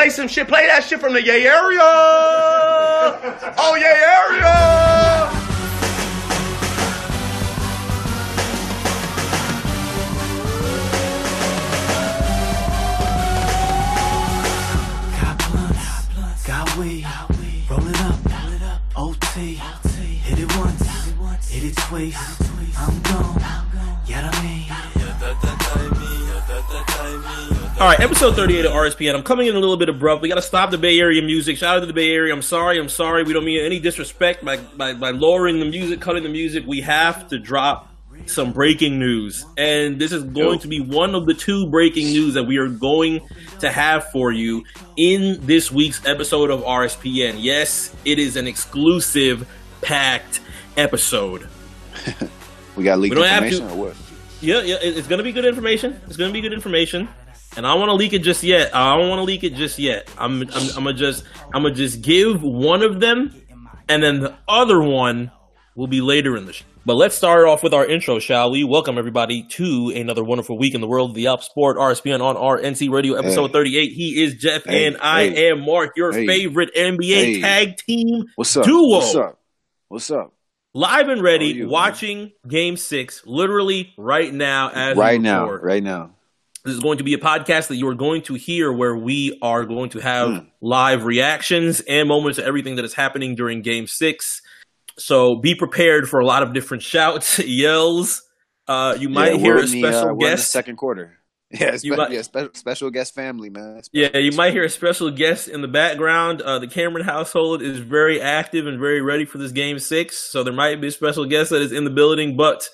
play some shit. Play that shit from the Yay area. Oh, Yay area. Got blunts, got weed, roll it up, OT, hit it once, hit it twice, I'm gone, yeah I mean. All right, episode 38 of RSPN. I'm coming in a little bit abrupt. We got to stop the Bay Area music. Shout out to the Bay Area. I'm sorry. I'm sorry. We don't mean any disrespect by, by, by lowering the music, cutting the music. We have to drop some breaking news. And this is going to be one of the two breaking news that we are going to have for you in this week's episode of RSPN. Yes, it is an exclusive, packed episode. We got leaked We information to- or what? Yeah, yeah, it's gonna be good information. It's gonna be good information, and I don't want to leak it just yet. I don't want to leak it just yet. I'm, I'm, I'm gonna just, I'm gonna just give one of them, and then the other one will be later in the show. But let's start off with our intro, shall we? Welcome everybody to another wonderful week in the world of the Op Sport RSPN on RNC Radio, episode Hey. 38. He is Jeff, Hey, and I hey. am Mark, your favorite NBA tag team What's up? duo. What's up? What's up? live and ready, you, man? watching Game Six, literally right now as right now, right now. This is going to be a podcast that you are going to hear where we are going to have Mm. live reactions and moments of everything that is happening during game six. So be prepared for a lot of different shouts, yells. Uh, you might Yeah, hear a in the, special uh, we're in the guest. second quarter. Yeah, spe- might- yeah spe- special guest family, man. Yeah, you might hear a special guest in the background. Uh, the Cameron household is very active and very ready for this game six, so there might be a special guest that is in the building. But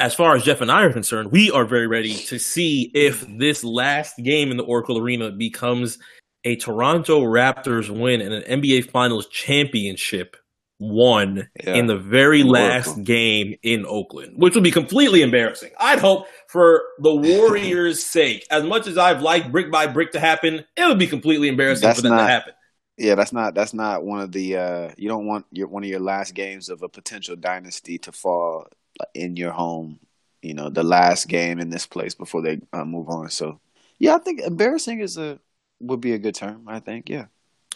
as far as Jeff and I are concerned, we are very ready to see if this last game in the Oracle Arena becomes a Toronto Raptors win and an NBA Finals championship won Yeah. in the very last Oracle. game in Oakland, which would be completely embarrassing. I'd hope for the Warriors' sake, as much as I've liked brick by brick to happen, it would be completely embarrassing That's for that to happen. Yeah, that's not that's not one of the uh you don't want your one of your last games of a potential dynasty to fall in your home. You know, the last game in this place before they uh, move on. So, yeah, I think embarrassing is a would be a good term. I think, yeah.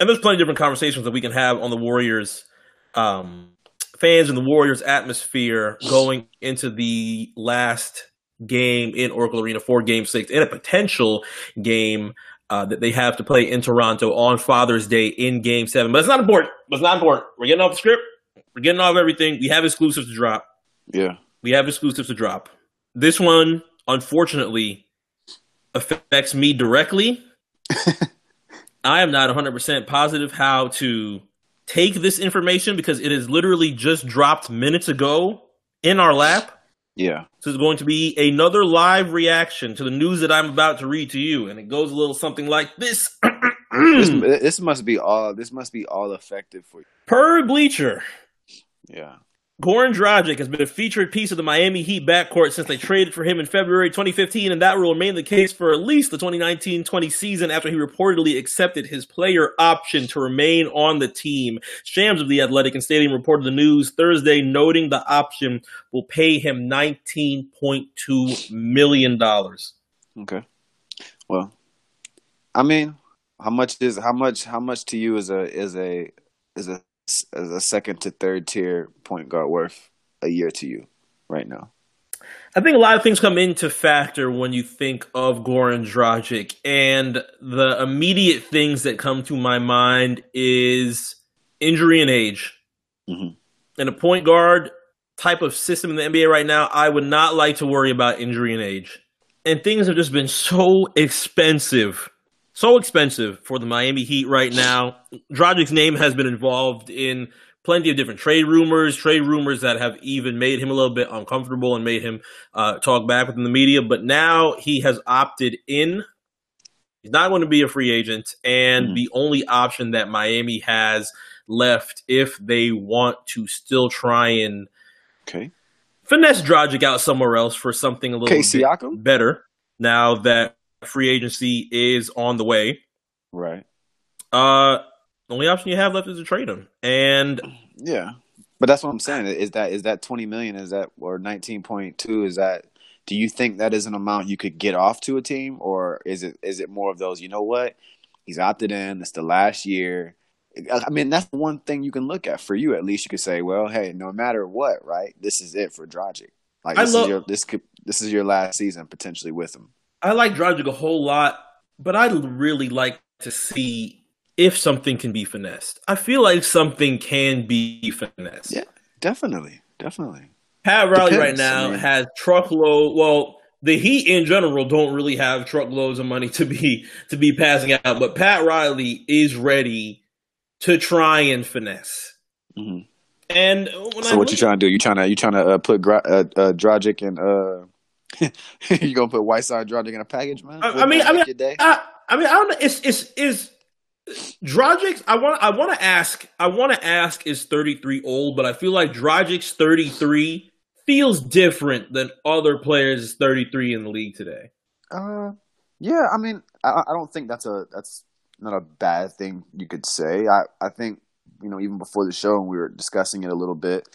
And there's plenty of different conversations that we can have on the Warriors um, fans and the Warriors atmosphere going into the last game in Oracle Arena for Game Six and a potential game uh, that they have to play in Toronto on Father's Day in Game Seven. But it's not important. But it's not important. We're getting off the script. We're getting off everything. We have exclusives to drop. Yeah. We have exclusives to drop. This one, unfortunately, affects me directly. I am not 100% positive how to take this information because it is literally just dropped minutes ago in our lap. Yeah. This is going to be another live reaction to the news that I'm about to read to you. And it goes a little something like this. This, this must be all this must be all effective for you. per Bleacher, Yeah. Goran Dragic has been a featured piece of the Miami Heat backcourt since they traded for him in February 2015, and that will remain the case for at least the 2019-20 season after he reportedly accepted his player option to remain on the team. Shams of the Athletic and Stadium reported the news Thursday, noting the option will pay him $19.2 million. Okay. Well, I mean, how much is how much how much to you is a is a is a a second to third tier point guard worth a year to you right now? I think a lot of things come into factor when you think of Goran Dragic, and the immediate things that come to my mind is injury and age. Mhm. In a point guard type of system in the NBA right now, I would not like to worry about injury and age. And things have just been so expensive, so expensive for the Miami Heat right now. Dragic's name has been involved in plenty of different trade rumors, trade rumors that have even made him a little bit uncomfortable and made him uh, talk back within the media. But now he has opted in. He's not going to be a free agent, and Mhm. the only option that Miami has left, if they want to still try and Okay. finesse Dragic out somewhere else for something a little Okay, bit Siakam? better, now that free agency is on the way, Right. uh, the only option you have left is to trade him. And Yeah. But that's what I'm saying. Is that is that 20 million is that or 19.2 is that do you think that is an amount you could get off to a team or is it is it more of those, you know what? He's opted in. It's the last year. I mean, that's one thing you can look at for you. At least you could say, well, hey, no matter what, right? This is it for Dragic. Like this love- is your this could this is your last season potentially with him. I like Dragic a whole lot, but I'd really like to see if something can be finessed. I feel like something can be finessed. Yeah. Definitely, definitely. Pat Riley right now I mean- has truckload. Well, the Heat in general don't really have truckloads of money to be to be passing out, but Pat Riley is ready to try and finesse. Mhm. And when I So what look- you trying to do? You trying to you trying to uh, put Gra- uh, uh, Dragic and uh, you gonna put Whiteside Dragic in a package, man? I- I mean- I mean-? I, I mean, I don't know. It's it's is Dragic. I want I want to ask. I want to ask. Is thirty three old? But I feel like Dragic's thirty three feels different than other players thirty three in the league today. Uh, yeah. I mean, I, I don't think that's a that's not a bad thing you could say. I I think you know even before the show and we were discussing it a little bit.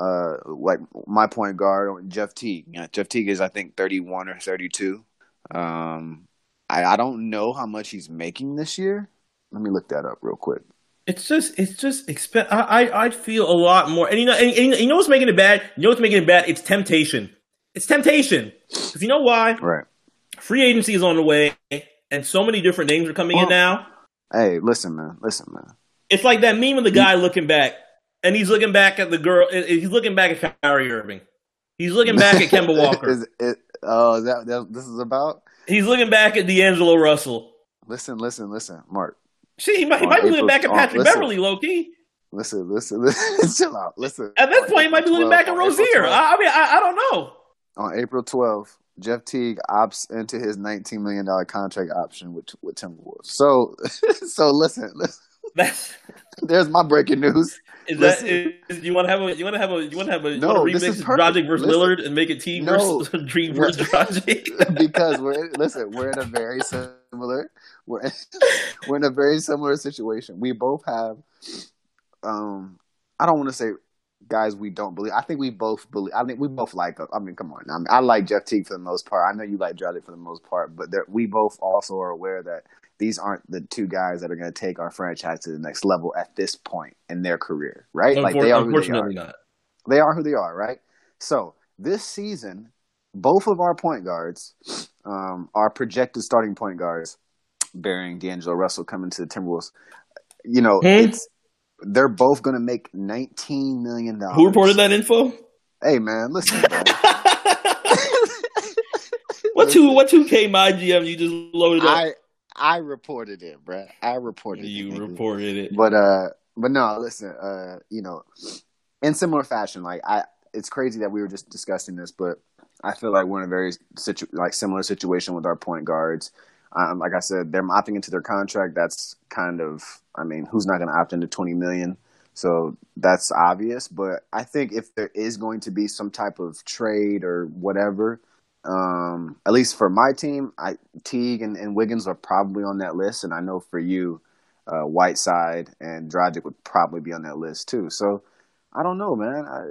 Uh, like my point guard Jeff Teague. You know, Jeff Teague is I think thirty one or thirty two. Um, I I don't know how much he's making this year. Let me look that up real quick. It's just, it's just expen- I, I, I feel a lot more. And you know, and, and you know what's making it bad? You know what's making it bad? It's temptation. It's temptation. Because you know why? Right. Free agency is on the way, and so many different names are coming in now. Hey, listen, man. Listen, man. It's like that meme of the guy looking back, and he's looking back at the girl. He's looking back at Kyrie Irving. He's looking back at Kemba Walker. is it? Oh, is that, that this is about? He's looking back at D'Angelo Russell. Listen, listen, listen, Mark. Shit, he might, he might be looking back at Patrick listen. Beverley, Loki. Listen, listen, listen. Chill out. Listen. At this point, he might be April looking back at 12th, Rozier. I, I mean, I, I don't know. on April 12th, Jeff Teague opts into his $19 million contract option with with Timberwolves. So, so listen, listen. That's There's my breaking news. Is that is, you want to have a you want to have a you want to have a No, to this remix is perfect. Dragic versus Listen. Lillard and make it Team No. versus Dream versus Dragic? because we're listen, we're in a very similar we're in, we're in a very similar situation. We both have um I don't want to say guys we don't believe. I think we both believe. I mean we both like I mean come on. I, mean, I like Jeff Teague for the most part. I know you like Dragic for the most part, but there, we both also are aware that these aren't the two guys that are going to take our franchise to the next level at this point in their career, right? like they are who they are not. they are who they are, right? So this season, both of our point guards, um, our projected starting point guards, bearing D'Angelo Russell coming to the Timberwolves, you know, Hmm? it's they're both going to make nineteen million dollars. Who reported that info? Hey man, listen, what two what two K my GM you just loaded up? I I reported it, bruh. I reported it. you reported it. But uh, but no, listen. Uh, you know, in similar fashion, like I, it's crazy that we were just discussing this, but I feel like we're in a very situ- like similar situation with our point guards. Um, like I said, they're opting into their contract. That's kind of, I mean, who's not going to opt into twenty million? So that's obvious. But I think if there is going to be some type of trade or whatever, um, at least for my team, I Teague and, and Wiggins are probably on that list, and I know for you, uh, Whiteside and Dragic would probably be on that list too. So I don't know, man. I,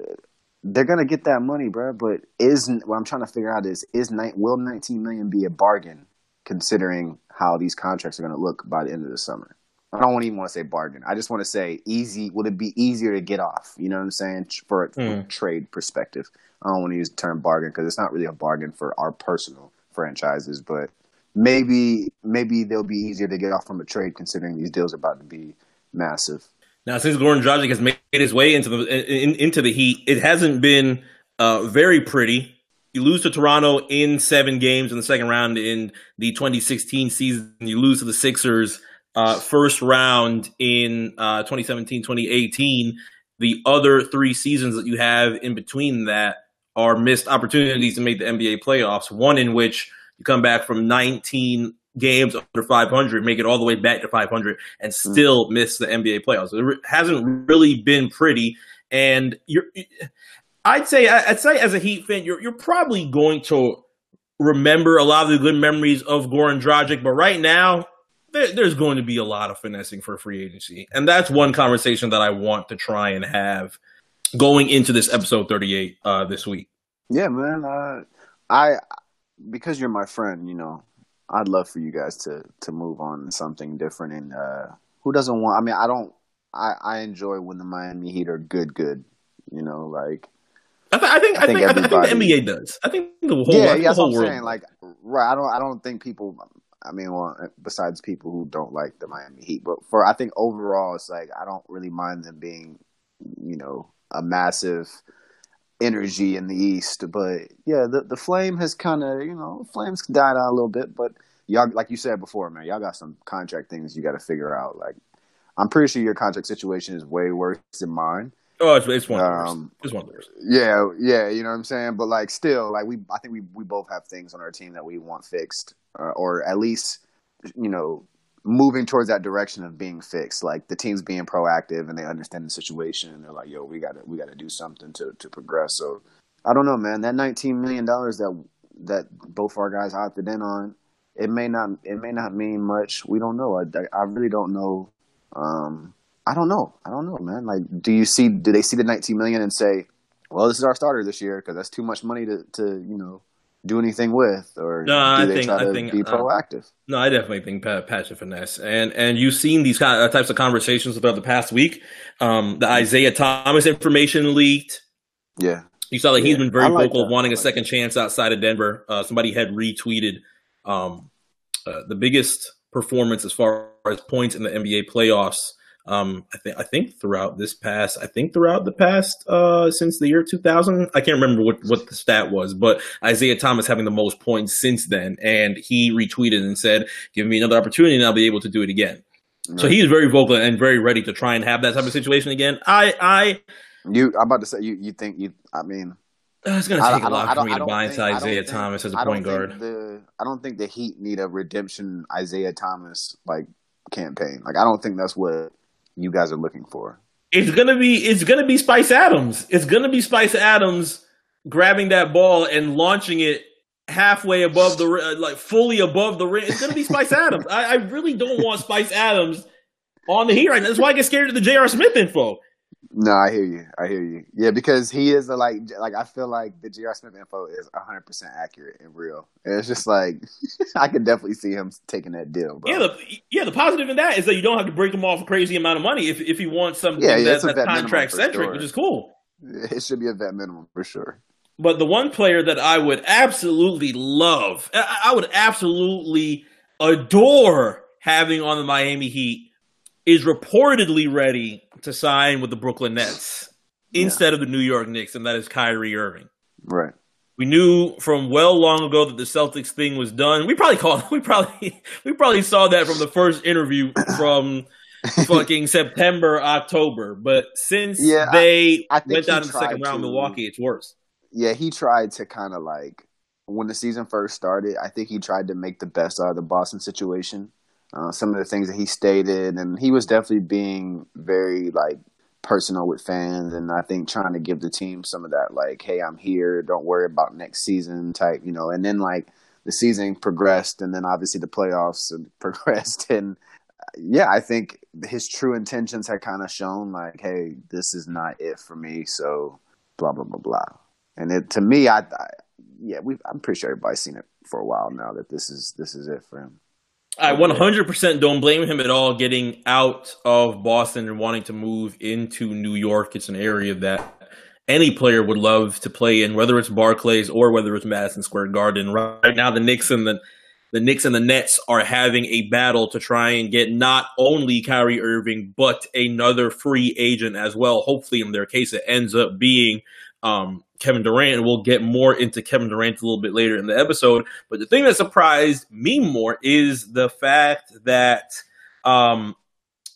they're gonna get that money, bro. But is what I'm trying to figure out is is ni- will 19 million be a bargain, considering how these contracts are gonna look by the end of the summer? I don't even want to say bargain. I just want to say easy. Would it be easier to get off? You know what I'm saying? For Hmm. trade perspective, I don't want to use the term bargain because it's not really a bargain for our personal franchises, but maybe maybe they'll be easier to get off from a trade considering these deals are about to be massive. Now, since Goran Dragic has made his way into the in, into the Heat, it hasn't been uh, very pretty. You lose to Toronto in seven games in the second round in the 2016 season. You lose to the Sixers uh, first round in uh, 2017, 2018. The other three seasons that you have in between that are missed opportunities to make the NBA playoffs. One in which you come back from 19 games under 500, make it all the way back to 500, and still miss the NBA playoffs. It hasn't really been pretty, and you're. I'd say, I'd say, as a Heat fan, you're you're probably going to remember a lot of the good memories of Goran Dragic, but right now. There, there's going to be a lot of finessing for free agency, and that's one conversation that I want to try and have going into this episode 38 uh, this week. Yeah, man. Uh, I because you're my friend, you know, I'd love for you guys to to move on to something different. And uh, who doesn't want? I mean, I don't. I I enjoy when the Miami Heat are good, good. You know, like I, th- I think I I think think I think, the everybody- NBA does. I think the whole yeah, think yeah, the that's what I'm world. saying. Like, right? I don't, I don't think people. I mean, well, besides people who don't like the Miami Heat, but for I think overall, it's like I don't really mind them being, you know, a massive energy in the East. But yeah, the the flame has kind of, you know, flames died out a little bit. But y'all, like you said before, man, y'all got some contract things you got to figure out. Like, I'm pretty sure your contract situation is way worse than mine. oh, it's, it's one of the worst. Um, It's one. Yeah, yeah, you know what I'm saying. But like, still, like we, I think we we both have things on our team that we want fixed, uh, or at least, you know, moving towards that direction of being fixed. Like the team's being proactive and they understand the situation and they're like, "Yo, we gotta we gotta do something to to progress." So, I don't know, man. That 19 million dollars that that both our guys opted in on, it may not it may not mean much. We don't know. I, I really don't know. Um, I don't know. I don't know, man. Like, do you see? Do they see the 19 million and say, "Well, this is our starter this year because that's too much money to, to you know do anything with," or No, do I they think- try I to think, be uh, proactive? No, I definitely think Pat, Pat's a finesse, and and you've seen these kind of types of conversations throughout the past week. Um, the Isaiah Thomas information leaked. Yeah, You saw that he's Yeah, been very like vocal, that. wanting I a like second chance outside of Denver. Uh, somebody had retweeted um, uh, the biggest performance as far as points in the NBA playoffs. Um, I think I think throughout this past, I think throughout the past uh, since the year 2000, I can't remember what what the stat was, but Isaiah Thomas having the most points since then, and he retweeted and said, "Give me another opportunity, and I'll be able to do it again." So Right. he is very vocal and very ready to try and have that type of situation again. I I you. I'm about to say you. You think you? I mean, uh, it's going to take I a lot for me to buy into Isaiah think- Thomas as a point guard. The I don't think the Heat need a redemption Isaiah Thomas like campaign. Like I don't think that's what you guys are looking for. It's gonna be it's gonna be Spice Adams. It's gonna be Spice Adams grabbing that ball and launching it halfway above the uh, like fully above the rim. It's gonna be Spice Adams. I, I really don't want Spice Adams on the Heat right now. That's why I get scared of the J.R. Smith info. No, I hear you. I hear you. Yeah, because he is a, like like I feel like the J.R. Smith info is hundred percent accurate and real. And it's just like I could definitely see him taking that deal, bro. Yeah, the yeah the positive in that is that you don't have to break him off a crazy amount of money if if you want something Yeah, yeah, that, that's contract centric, sure. which is cool. it should be a vet minimum for sure. But the one player that I would absolutely love, I would absolutely adore having on the Miami Heat is reportedly ready to sign with the Brooklyn Nets instead of the New York Knicks, and that is Kyrie Irving. Right. We knew from well long ago that the Celtics thing was done. We probably called we probably we probably saw that from the first interview from fucking September, October. But since Yeah, they I think went down in the second round, to- Milwaukee, it's worse. Yeah, he tried to kind of like when the season first started. I think he tried to make the best out of the Boston situation. Uh, some of the things that he stated, and he was definitely being very like personal with fans, and I think trying to give the team some of that like, "Hey, I'm here. Don't worry about next season" type, you know. And then like the season progressed, and then obviously the playoffs progressed, and yeah, I think his true intentions had kind of shown like, "Hey, this is not it for me." So blah blah blah blah. And it to me, I, I yeah, we I'm pretty sure everybody's seen it for a while now that this is this is it for him. I 100% don't blame him at all getting out of Boston and wanting to move into New York. It's an area that any player would love to play in, whether it's Barclays or whether it's Madison Square Garden. Right now, the Knicks and the the Knicks and the Nets are having a battle to try and get not only Kyrie Irving but another free agent as well. Hopefully, in their case, it ends up being um, Kevin Durant. And we'll get more into Kevin Durant a little bit later in the episode. But the thing that surprised me more is the fact that um,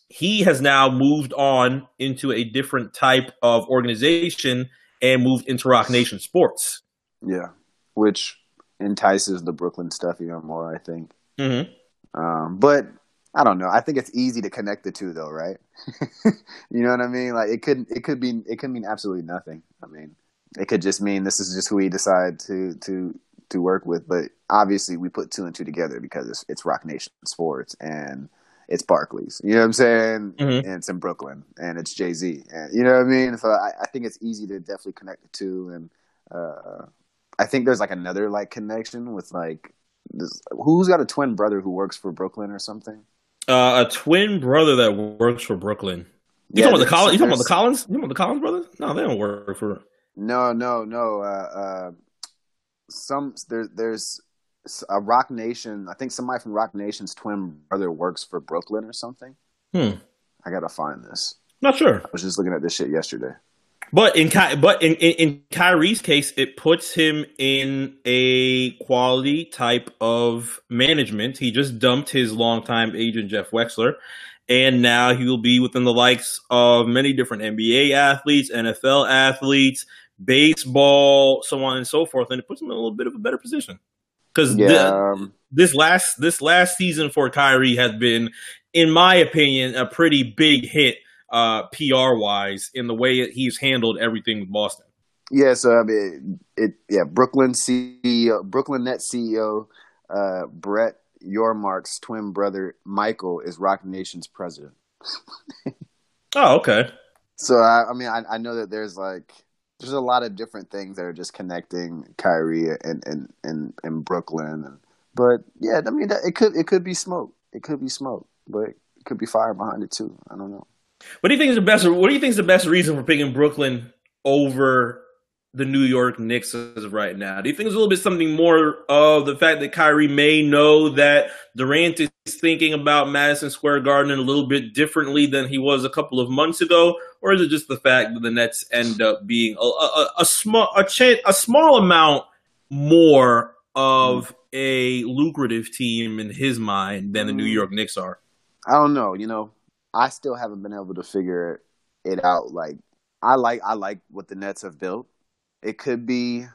he has now moved on into a different type of organization and moved into Roc Nation Sports. Yeah, which entices the Brooklyn stuff even more. I think. Mm-hmm. Um, but I don't know. I think it's easy to connect the two, though, right? you know what I mean? Like it could it could be it could mean absolutely nothing. I mean, it could just mean this is just who we decide to to to work with. But obviously, we put two and two together because it's it's Roc Nation Sports and it's Barclays. You know what I'm saying? Mhm. And it's in Brooklyn and it's Jay Z. And you know what I mean? So I, I think it's easy to definitely connect the two. And uh, I think there's like another like connection with like this, who's got a twin brother who works for Brooklyn or something? Uh, a twin brother that works for Brooklyn. You Yeah, talking about the Collins? You talking about the Collins? You talking about the Collins brothers? No, they don't work for. No, no, no. Uh, uh, some there, there's a Roc Nation. I think somebody from Roc Nation's twin brother works for Brooklyn or something. Hmm. I gotta find this. Not sure. I was just looking at this shit yesterday. But in Ky- but in, in in Kyrie's case, it puts him in a quality type of management. He just dumped his longtime agent Jeff Wechsler, and now he will be within the likes of many different NBA athletes, NFL athletes, baseball, so on and so forth, and it puts him in a little bit of a better position. Because Yeah, um, this last this last season for Kyrie has been, in my opinion, a pretty big hit uh, PR wise in the way that he's handled everything with Boston. yeah. So I mean, it, yeah. Brooklyn CEO, Brooklyn Nets CEO, uh, Brett Yormark's twin brother Michael is Roc Nation's president. Oh, okay. So I, I mean, I, I know that there's like there's a lot of different things that are just connecting Kyrie and and and, and Brooklyn, but yeah, I mean, it could it could be smoke. It could be smoke, but it could be fire behind it too. I don't know. What do you think is the best? What do you think is the best reason for picking Brooklyn over the New York Knicks as of right now? Do you think there's a little bit something more of the fact that Kyrie may know that Durant is thinking about Madison Square Garden a little bit differently than he was a couple of months ago, or is it just the fact that the Nets end up being a, a, a small a, cha- a small amount more of a lucrative team in his mind than the New York mm. Knicks are? I don't know. You know, I still haven't been able to figure it out. Like I like I like what the Nets have built. It could be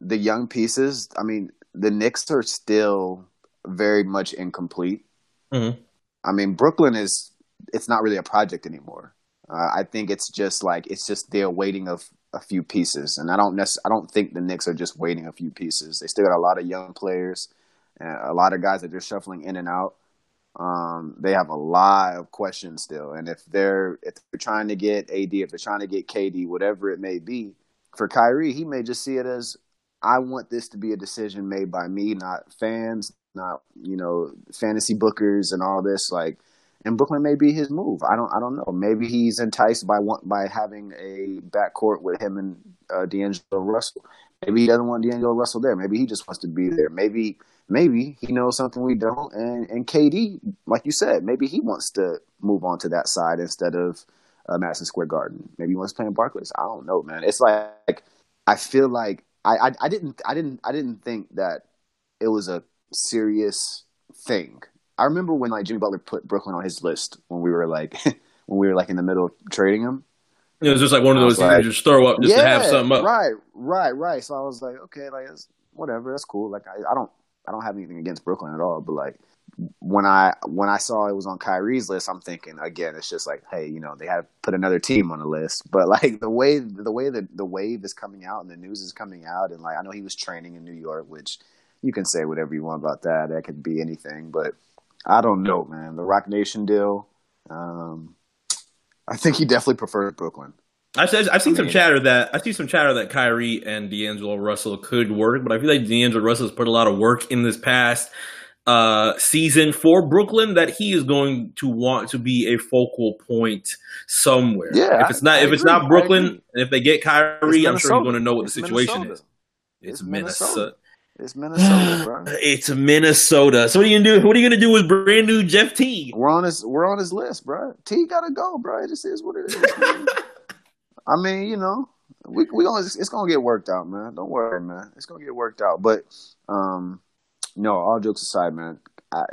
the young pieces. I mean, the Knicks are still very much incomplete. Mhm. I mean, Brooklyn is it's not really a project anymore. Uh, I think it's just like it's just they're waiting of a few pieces, and I don't necess- I don't think the Knicks are just waiting a few pieces. They still got a lot of young players, and a lot of guys that they're shuffling in and out. Um, they have a lot of questions still, and if they're if they're trying to get AD, if they're trying to get KD, whatever it may be, for Kyrie, he may just see it as I want this to be a decision made by me, not fans, not you know fantasy bookers and all this. Like, and Brooklyn may be his move. I don't I don't know. Maybe he's enticed by one by having a backcourt with him and uh, D'Angelo Russell. Maybe he doesn't want D'Angelo Russell there. Maybe he just wants to be there. Maybe maybe he knows something we don't. And and KD, like you said, maybe he wants to move on to that side instead of uh, Madison Square Garden. Maybe he wants to play in Barclays. I don't know, man. It's like I feel like I, I I didn't I didn't I didn't think that it was a serious thing. I remember when like Jimmy Butler put Brooklyn on his list when we were like when we were like in the middle of trading him. It was just like one of those like, you just throw up just to have something up. Right, right, right. So I was like, okay, like whatever, that's cool. Like I, I don't I don't have anything against Brooklyn at all, but like when I when I saw it was on Kyrie's list, I'm thinking again, it's just like, hey, you know, they had put another team on the list. But like the way the way that the wave is coming out and the news is coming out, and like I know he was training in New York, which you can say whatever you want about that. That could be anything, but I don't know, man. The Roc Nation deal. Um, I think he definitely prefers Brooklyn. I've, I've seen I some chatter that I see some chatter that Kyrie and D'Angelo Russell could work, but I feel like D'Angelo Russell has put a lot of work in this past uh, season for Brooklyn that he is going to want to be a focal point somewhere. Yeah, if it's not I- if I it's agree, not Brooklyn, and if they get Kyrie, I'm sure he's going to know what It's the situation Minnesota. is. It's, It's Minnesota. Minnesota. It's Minnesota, bro. It's Minnesota. So what are you gonna do? What are you gonna do with brand new Jeff T? We're on his we're on his list, bro. T gotta go, bro. It just is what it is. I mean, you know, we we gonna it's gonna get worked out, man. Don't worry, man. It's gonna get worked out. But um, no, all jokes aside, man, I,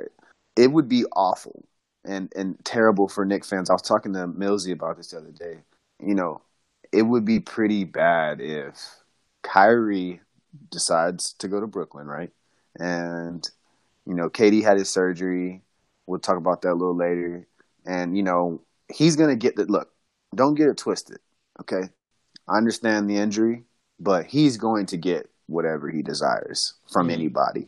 it would be awful and and terrible for Knick fans. I was talking to Millsy about this the other day. You know, it would be pretty bad if Kyrie decides to go to Brooklyn, right? And you know, KD had his surgery. We'll talk about that a little later. And you know, he's gonna get the look. Don't get it twisted, okay? I understand the injury, but he's going to get whatever he desires from anybody,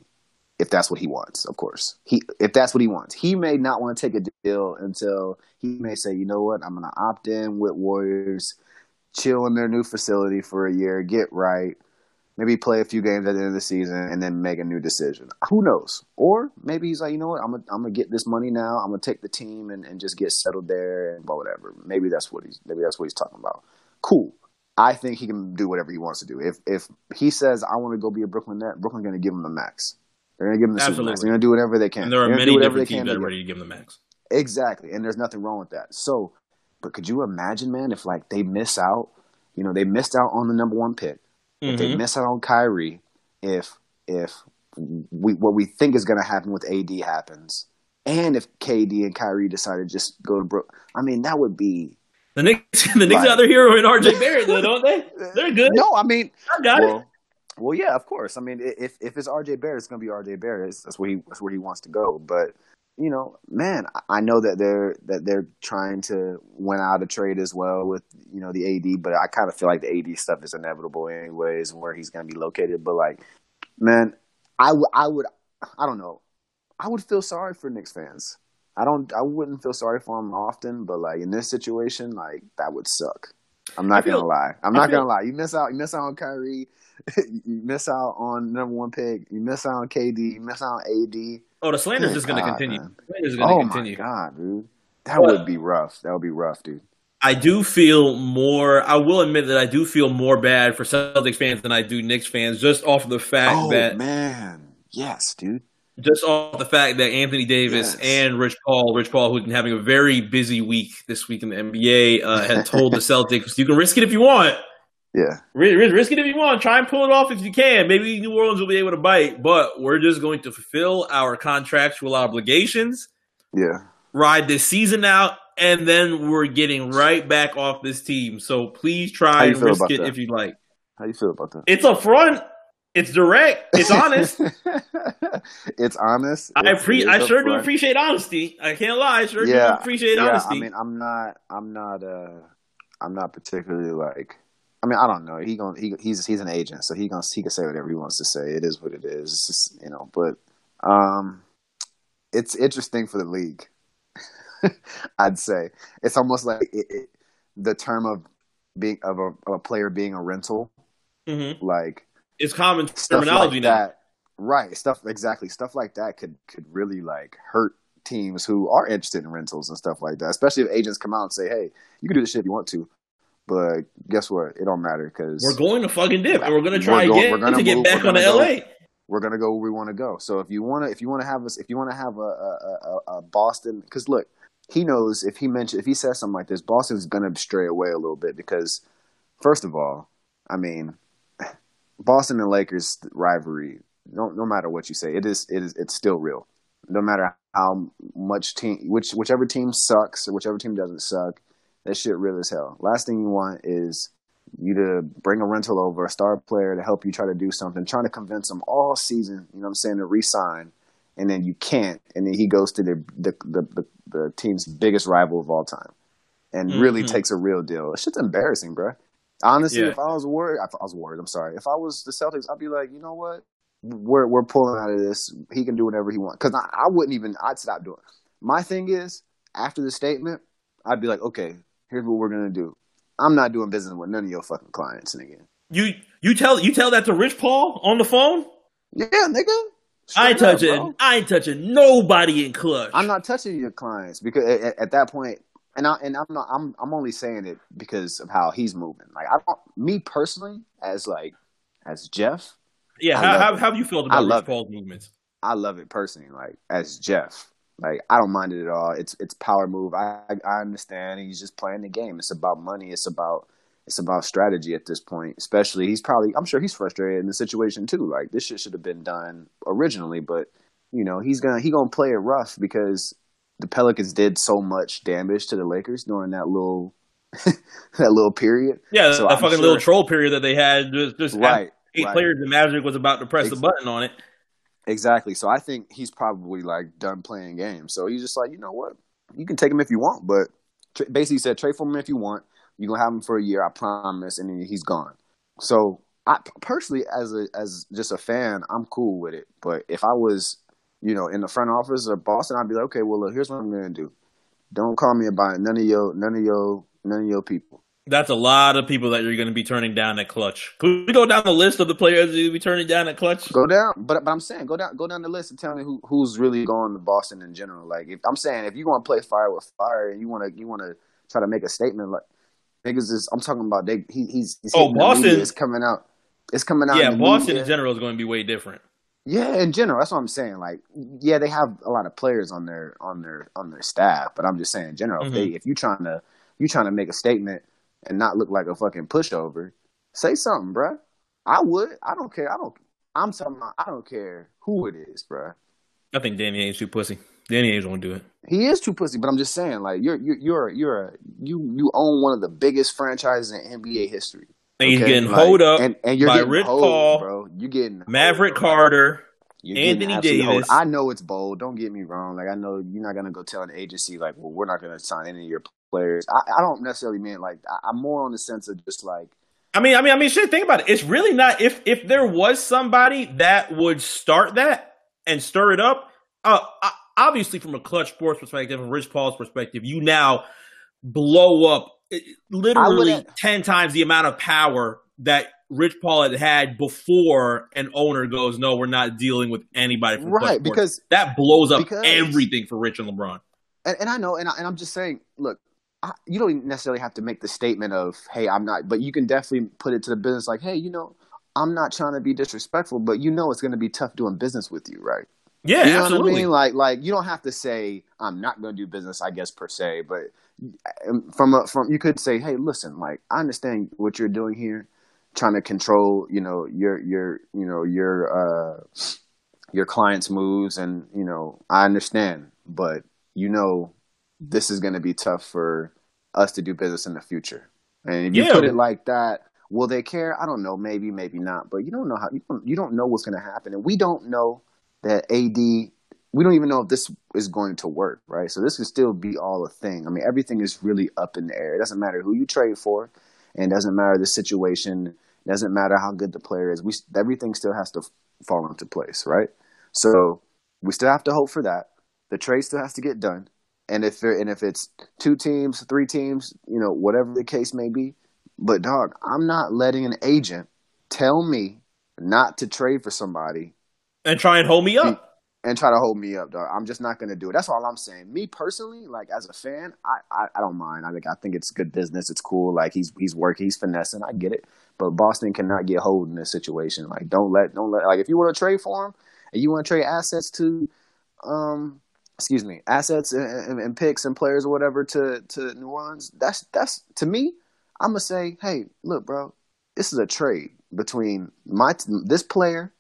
if that's what he wants. Of course, he if that's what he wants. He may not want to take a deal until he may say, you know what, I'm gonna opt in with Warriors, chill in their new facility for a year, get right, maybe play a few games at the end of the season and then make a new decision. Who knows? Or maybe he's like, you know what, I'm gonna I'm gonna get this money now. I'm gonna take the team and, and just get settled there and whatever. Maybe that's what he's maybe that's what he's talking about. Cool. I think he can do whatever he wants to do. If if he says I want to go be a Brooklyn Net, Brooklyn to give him the max. They're going to give him the super max. They're going to do whatever they can. And there are many whatever different they can teams that are ready to give him the max. Exactly, and there's nothing wrong with that. So, but could you imagine, man, if like they miss out, you know, they missed out on the number one pick, if they Mhm. miss out on Kyrie, if if we what we think is going to happen with AD happens, and if KD and Kyrie decide to just go to Brook, I mean, that would be The Knicks, the Knicks Right. got their hero in RJ Barrett, though, don't they? They're good. no. I mean, I got it. Well, yeah, of course. I mean, if if it's RJ Barrett, it's going to be RJ Barrett. It's- That's where he that's where he wants to go. But you know, man, I- know that they're that they're trying to win out a trade as well with you know the AD, but I kind of feel like the AD stuff is inevitable anyways, and where he's going to be located. But like, man, I w- I would I don't know, I would feel sorry for Knicks fans. I don't I wouldn't feel sorry for them often, but like in this situation, like that would suck. I'm not feel- gonna lie. I'm not feel- gonna lie. You miss out. You miss out on Kyrie. you miss out on number one pick. You miss out on KD. You miss out on AD. Oh, the slander's just going to continue. man. The slander's going to Oh continue. my god, dude, that But- would be rough. That would be rough, dude. I do feel more. I will admit that I do feel more bad for Celtics fans than I do Knicks fans, just off the fact Oh that man, yes, dude. just off the fact that Anthony Davis Yes. and Rich Paul, Rich Paul, who's been having a very busy week this week in the NBA, uh, had told the Celtics, "You can risk it if you want. Yeah, Ri- ri- Risk it if you want. Try and pull it off if you can. Maybe New Orleans will be able to bite, but we're just going to fulfill our contractual obligations, yeah. ride this season out, and then we're getting right back off this team. So please try and risk it that? if you like. How you feel about that? It's upfront. It's direct. It's honest. it's honest. I It's- pre- it is I sure do appreciate honesty. I can't lie. I sure yeah, do appreciate yeah, honesty. I mean, I'm not, I'm not, uh, I'm not particularly like. I mean, I don't know. He going he he's he's an agent, so he gonna he can say whatever he wants to say. It is what it is. It's just, you know, but um, it's interesting for the league. I'd say it's almost like it, it, the term of being of a, of a player being a rental, Mhm. like It's common terminology like now. that. Right, stuff exactly. Stuff like that could could really like hurt teams who are interested in rentals and stuff like that. Especially if agents come out and say, "Hey, you can do this shit if you want to, but guess what? It don't matter because We're going to fucking dip, and we're going to try going- again we're gonna to get back on go. LA. we're gonna go where we want to go. So if you want to, if you want to have us, if you want to have a, a, a, a Boston, because look, he knows if he mentioned if he says something like this, Boston's gonna stray away a little bit because, first of all, I mean, Boston and Lakers rivalry. No, no matter what you say, it is it is it's still real. No matter how much team, which whichever team sucks or whichever team doesn't suck, that shit real as hell. Last thing you want is you to bring a rental over, a star player to help you try to do something, trying to convince them all season, you know what I'm saying, to re-sign, and then you can't, and then he goes to the the the, the, the team's biggest rival of all time, and really Mhm. takes a real deal. It's just embarrassing, bro. Honestly, Yeah. if I was worried, if I was worried. I'm sorry. If I was the Celtics, I'd be like, you know what, we're we're pulling out of this. He can do whatever he wants. Because I, I wouldn't even. I'd stop doing. it. My thing is, after the statement, I'd be like, okay, here's what we're gonna do. I'm not doing business with none of your fucking clients, nigga. You you tell you tell that to Rich Paul on the phone. Yeah, nigga. I ain't Straight touching. bro. I ain't touching nobody in Klutch. I'm not touching your clients because at, at- at that point, and I and I'm not. I'm I'm only saying it because of how he's moving. Like I don't. Me personally, as like as Jeff, Yeah, I how, how, how have you felt about Rich Paul's movements? I love it personally. Like as Jeff, like I don't mind it at all. It's it's power move. I I understand. He's just playing the game. It's about money. It's about it's about strategy at this point. Especially he's probably I'm sure he's frustrated in the situation too. Like this shit should have been done originally, but you know he's gonna he gonna play it rough because the Pelicans did so much damage to the Lakers during that little that little period. Yeah, So that I'm fucking sure- little troll period that they had. Just, just Right. eight right. players. The Magic was about to press the button on it. Exactly. So I think he's probably like done playing games. So he's just like, you know what? You can take him if you want, but tra- basically said trade for him if you want. You're gonna have him for a year, I promise, and then he's gone. So I personally, as a as just a fan, I'm cool with it. But if I was, you know, in the front office of Boston, I'd be like, okay, well, look, here's what I'm gonna do. Don't call me about it. None of your, none of your, none of your people. That's a lot of people that you're going to be turning down at Klutch. Could we go down the list of the players you'll be turning down at Klutch? Go down, but but I'm saying go down go down the list and tell me who who's really going to Boston in general. Like if I'm saying if you want to play fire with fire and you want to you want to try to make a statement like niggas is I'm talking about they he, he's, he's Oh, Boston- is coming out. It's coming out. Yeah, in Boston media. in general is going to be way different. Yeah, in general, that's what I'm saying. Like, yeah, they have a lot of players on their on their on their staff, but I'm just saying, in general, if they mm-hmm. if you trying to you trying to make a statement and not look like a fucking pushover, say something, bruh. I would. I don't care. I don't. I'm talking. About, I don't care who it is, bruh. I think Danny Ainge too pussy. Danny Ainge won't do it. He is too pussy, but I'm just saying, like, you're you're you're you're a, you you own one of the biggest franchises in NBA history. And he's okay? getting Like, holed up and, and you're by getting Rich hoed, Paul, bro. You're getting Maverick bro. Carter. You're Anthony. Davis. I know it's bold. Don't get me wrong. Like I know you're not gonna go tell an agency like, well, we're not gonna sign any of your players. I, I don't necessarily mean like I, I'm more on the sense of just like I mean, I mean, I mean, shit. Think about it. It's really not. If if there was somebody that would start that and stir it up, uh, obviously from a Klutch sports perspective, from Rich Paul's perspective, you now blow up eh, literally ten times the amount of power that Rich Paul had had before an owner goes, "No, we're not dealing with anybody from right because that blows up everything for Rich and LeBron. and, and I know and, I, and I'm just saying, look. You don't necessarily have to make the statement of, "Hey, I'm not," but you can definitely put it to the business like, "Hey, you know, I'm not trying to be disrespectful, but you know, it's going to be tough doing business with you, right?" Yeah, you know absolutely. what I mean? Like, like you don't have to say I'm not going to do business, I guess per se, but um, from a, from you could say, hey, listen, like I understand what you're doing here, trying to control, you know, your your you know your uh your clients' moves, and you know I understand, but you know this is going to be tough for us to do business in the future, and if you Yeah. put it like that. Will they care? I don't know. Maybe, maybe not. But you don't know how you don't, you don't know what's going to happen, and we don't know that AD, we don't even know if this is going to work, right? So this could still be all a thing. I mean, everything is really up in the air. It doesn't matter who you trade for, and it doesn't matter the situation. It doesn't matter how good the player is. We everything still has to fall into place, right? So we still have to hope for that. The trade still has to get done, and if and if it's two teams, three teams, you know, whatever the case may be. But dog, I'm not letting an agent tell me not to trade for somebody and try and hold me up. and try to hold me up, dog. I'm just not gonna do it. That's all I'm saying. Me personally, like as a fan, I, I, I don't mind. I think I think it's good business. It's cool. Like he's he's working, he's finessing. I get it. But Boston cannot get hold in this situation. Like don't let don't let like if you want to trade for him and you want to trade assets to um excuse me assets and, and, picks and players or whatever to to New Orleans. That's that's to me. I'm gonna say, hey, look, bro, this is a trade between my t- this player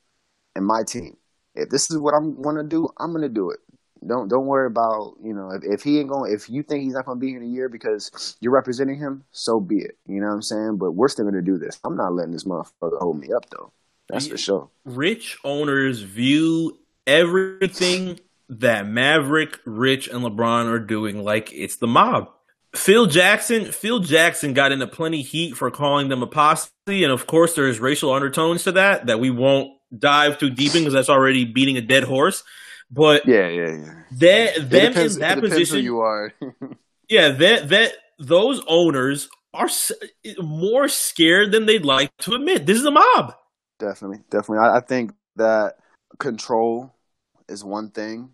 and my team. If this is what I'm gonna do, I'm gonna do it. Don't don't worry about you know if, if he ain't going if you think he's not gonna be here in a year because you're representing him, so be it. You know what I'm saying? But we're still gonna do this. I'm not letting this motherfucker hold me up though. That's for sure. rich owners view everything that Maverick, Rich, and LeBron are doing like it's the mob. Phil Jackson, Phil Jackson got into plenty heat for calling them a posse, and of course there's racial undertones to that that we won't dive too deep in because that's already beating a dead horse. But Yeah, yeah, yeah. that, It them depends, in that position, you are. yeah, that that those owners are more scared than they'd like to admit. This is a mob. Definitely, definitely. I, I think that control is one thing,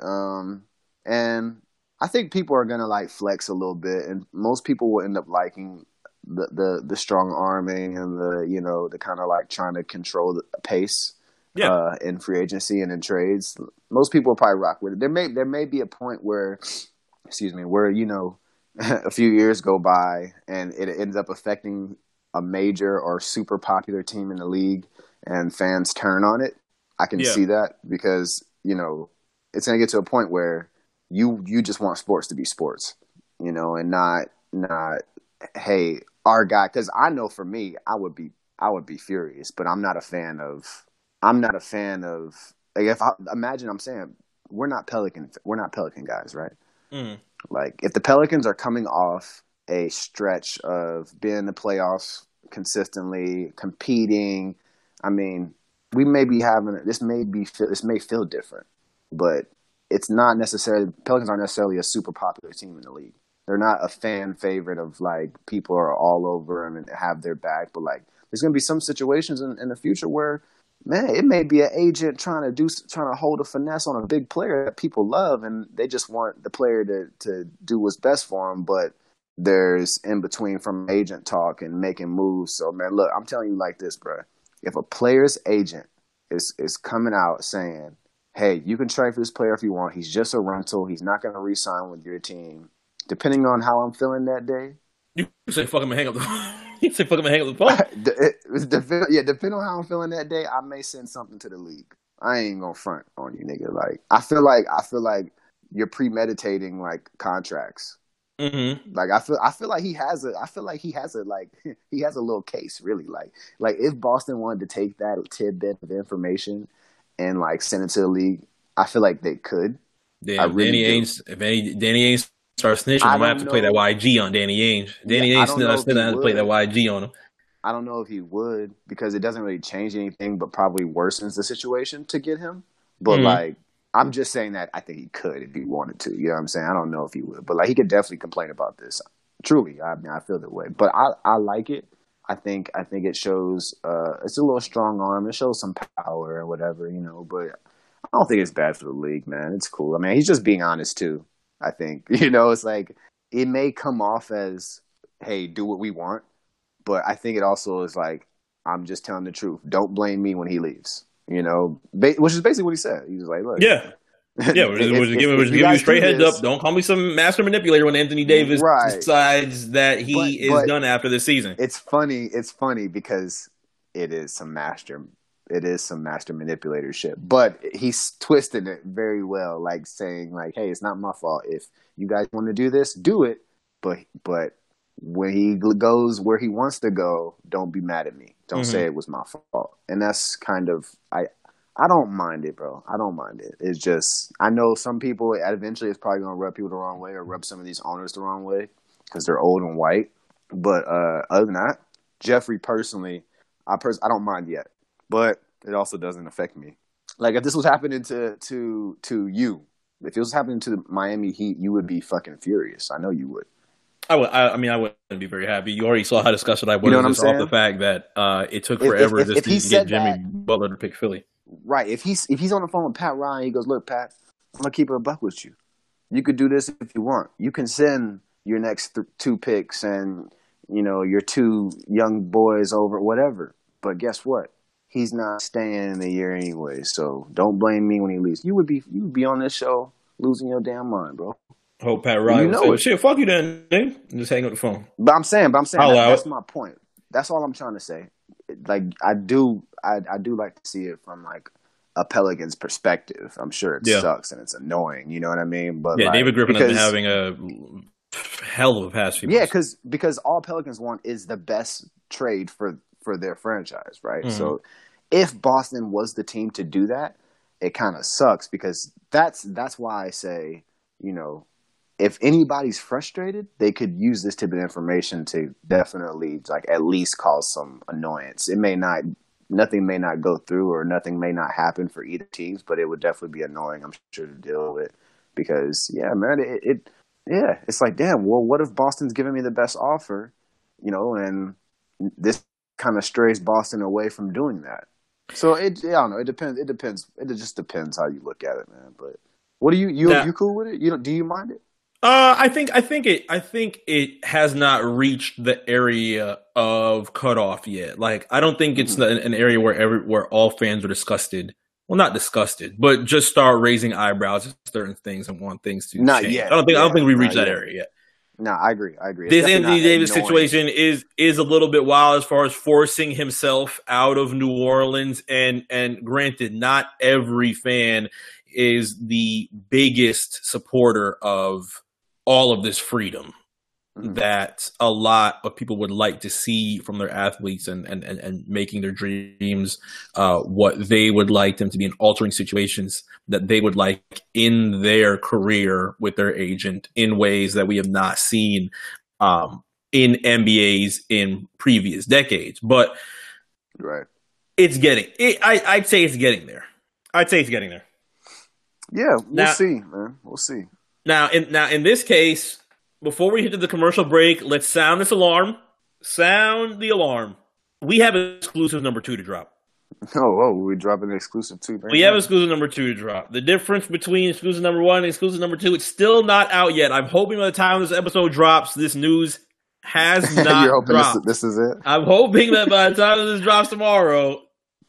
um, and I think people are gonna like flex a little bit, and most people will end up liking the the, the strong arming and the you know the kind of like trying to control the pace. Yeah. Uh, in free agency and in trades, most people will probably rock with it. There may there may be a point where, excuse me, where you know, a few years go by and it ends up affecting a major or super popular team in the league and fans turn on it, I can Yeah. see that because, you know, it's going to get to a point where you you just want sports to be sports, you know, and not not hey, our guy cuz I know for me, I would be I would be furious, but I'm not a fan of I'm not a fan of like if I imagine I'm saying we're not Pelican we're not Pelican guys, right? Mm. Like if the Pelicans are coming off a stretch of being in the playoffs consistently, competing, I mean, we may be having this may be this may feel different, but it's not necessarily Pelicans aren't necessarily a super popular team in the league. they're not a fan favorite of like people are all over them and have their back. But like, there's gonna be some situations in, in the future where, man, it may be an agent trying to do trying to hold a finesse on a big player that people love, and they just want the player to to do what's best for him, but there's in between from agent talk and making moves. So man, look, I'm telling you like this, bro. If a player's agent is is coming out saying, "Hey, you can trade for this player if you want. He's just a rental. He's not going to re-sign with your team." Depending on how I'm feeling that day, You say fuck him and hang up the. you say fuck him and hang up the phone. It, yeah, depending on how I'm feeling that day, I may send something to the league. I ain't gonna front on you, nigga. Like I feel like I feel like you're premeditating like contracts. Mm-hmm. Like I feel I feel like he has a I feel like he has a like he has a little case really like like if Boston wanted to take that tidbit of information and like send it to the league, I feel like they could. Damn, I really Danny do. Ainge. If any Danny Ainge starts snitching, I might have to play that. YG on Danny Ainge. Danny Yeah, I Ainge still, know still have to play that. YG on him. I don't know if he would because it doesn't really change anything, but probably worsens the situation to get him. But Mhm. like, I'm just saying that I think he could if he wanted to. You know what I'm saying? I don't know if he would, but like, he could definitely complain about this. Truly, I mean, I feel that way. But I, I like it. I think, I think it shows. uh It's a little strong arm. It shows some power or whatever, you know. But I don't think it's bad for the league, man. It's cool. I mean, he's just being honest too. I think you know, it's like it may come off as, "Hey, do what we want." but I think it also is like I'm just telling the truth. Don't blame me when he leaves. You know, ba- which is basically what he said. He was like, "Look, Yeah, yeah. We're just, we're just giving, we're just you giving you straight heads this- up. Don't call me some master manipulator when Anthony Davis Right. decides that he But- is but- done after this season. It's funny. It's funny because it is some master. It is some master manipulatorship, but he's twisting it very well, like saying, like, "Hey, it's not my fault. If you guys want to do this, do it. But, but when he goes where he wants to go, don't be mad at me. Don't Mhm. say it was my fault." And that's kind of I. I don't mind it, bro. I don't mind it. It's just I know some people. Eventually, it's probably gonna rub people the wrong way or rub some of these owners the wrong way because they're old and white. But uh, other than that, Jeffrey personally, I pers- I don't mind yet, but it also doesn't affect me. Like if this was happening to to to you, if it was happening to the Miami Heat, you would be fucking furious. I know you would. I would. I, I mean, I wouldn't be very happy. You already saw how disgusted I was You know what I'm just off saying? the fact that uh, it took If- if- forever if- just if to get Jimmy that- Butler to pick Philly. Right. If he's if he's on the phone with Pat Riley, he goes, "Look, Pat, I'm gonna keep it a buck with you. You could do this if you want. You can send your next th- two picks and you know your two young boys over, whatever. But guess what? He's not staying in the year anyway. So don't blame me when he leaves. You would be you would be on this show losing your damn mind, bro. Hope Pat Riley You know say, it. "Shit, fuck you, then, nigga." Just hang up the phone. But I'm saying, but I'm saying that- that's my point. That's all I'm trying to say. Like I do, I I do like to see it from like a Pelicans perspective. I'm sure it Yeah. sucks and it's annoying. You know what I mean? But Yeah, like, David Griffin has been because- having a hell of a past few yeah, because because all Pelicans want is the best trade for for their franchise, right? Mhm. So if Boston was the team to do that, it kind of sucks because that's that's why I say, you know, if anybody's frustrated, they could use this type of information to definitely like at least cause some annoyance. It may not nothing may not go through or nothing may not happen for either teams, but it would definitely be annoying, I'm sure, to deal with because yeah, man, it, it yeah, it's like damn. Well, what if Boston's giving me the best offer, you know, and this kind of strays Boston away from doing that. So it, I don't know. It depends. It depends. It just depends how you look at it, man. But what do you you Now- you cool with it? You don't, do you mind it? Uh, I think I think it I think it has not reached the area of cutoff yet. Like I don't think it's Mhm. an, area where every where all fans are disgusted. Well, not disgusted, but just start raising eyebrows at certain things and want things to Not change. yet. I don't think I don't think we reached that yet. area yet. No, I agree. I agree. It's This Anthony Davis annoying. situation is is a little bit wild as far as forcing himself out of New Orleans and and granted not every fan is the biggest supporter of all of this freedom Mhm. that a lot of people would like to see from their athletes and and, and, and making their dreams uh, what they would like them to be in altering situations that they would like in their career with their agent in ways that we have not seen um, in NBAs in previous decades. But Right. it's getting it, I, I'd say it's getting there. I'd say it's getting there. Yeah, we'll Now- see, man. We'll see. Now, in now in this case, before we hit to the commercial break, let's sound this alarm. Sound the alarm. We have an exclusive number two to drop. Oh, oh, we're dropping an exclusive two. Right We have exclusive number two to drop. The difference between exclusive number one and exclusive number two, it's still not out yet. I'm hoping by the time this episode drops, this news has not You're hoping this, dropped. this is it. I'm hoping that by the time this drops tomorrow,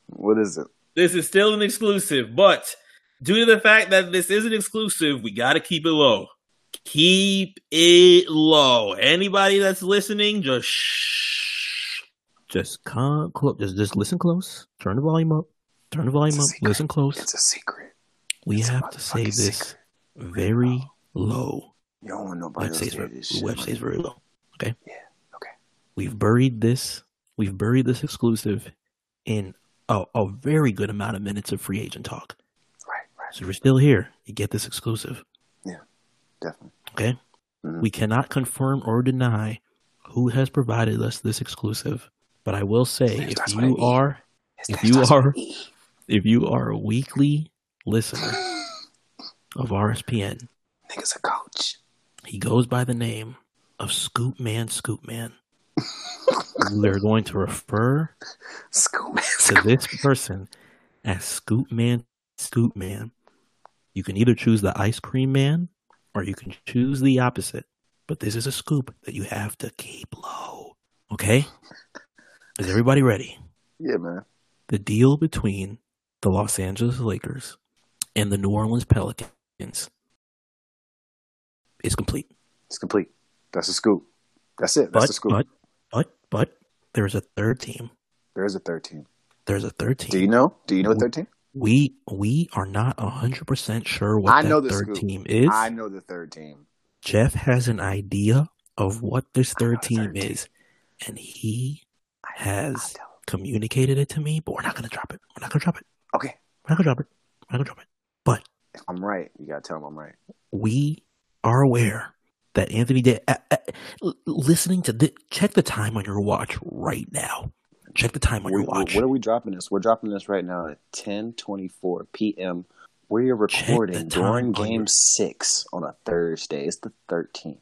What is it? this is still an exclusive. But due to the fact that this isn't exclusive, we got to keep it low. Keep it low. Anybody that's listening, just shh. Just come close. Just, just listen close. Turn the volume up. Turn the volume up. secret. Listen close. It's a secret. We it's have to say this secret. very low. You don't want nobody Web else says to hear very, this shit. web says very low. Okay. Yeah. Okay. We've buried this. We've buried this exclusive in a, a very good amount of minutes of free agent talk. So if you're still here, you get this exclusive. Yeah, definitely. Okay. Mhm. We cannot confirm or deny who has provided us this exclusive. But I will say, if you are, if you are, if you are a weekly listener of RSPN, nigga's a coach. he goes by the name of Scoop Man. Scoop Man. They're going to refer School man. to this person as Scoop Man, Scoop Man. You can either choose the ice cream man or you can choose the opposite. But this is a scoop that you have to keep low. Okay? Is everybody ready? Yeah, man. The deal between the Los Angeles Lakers and the New Orleans Pelicans is complete. It's complete. That's a scoop. That's it. That's But, a scoop. but, but, but, there's a third team. there is a third team. There's a third team. Do you know? Do you know a third team? We we are not hundred percent sure what I know the third scoop. team is. I know the third team. Jeff has an idea of what this third team third team. is, and he has I'll tell him. communicated it to me. But we're not gonna drop it. We're not gonna drop it. Okay. We're not gonna drop it. We're not gonna drop it. But I'm right, you gotta tell him I'm right. we are aware that Anthony did. Uh, uh, listening to this, check the time on your watch right now. Check the time on your watch. what are we dropping this? We're dropping this right now at 10:24 p.m. We are recording during Game your- Six on a Thursday. It's the 13th.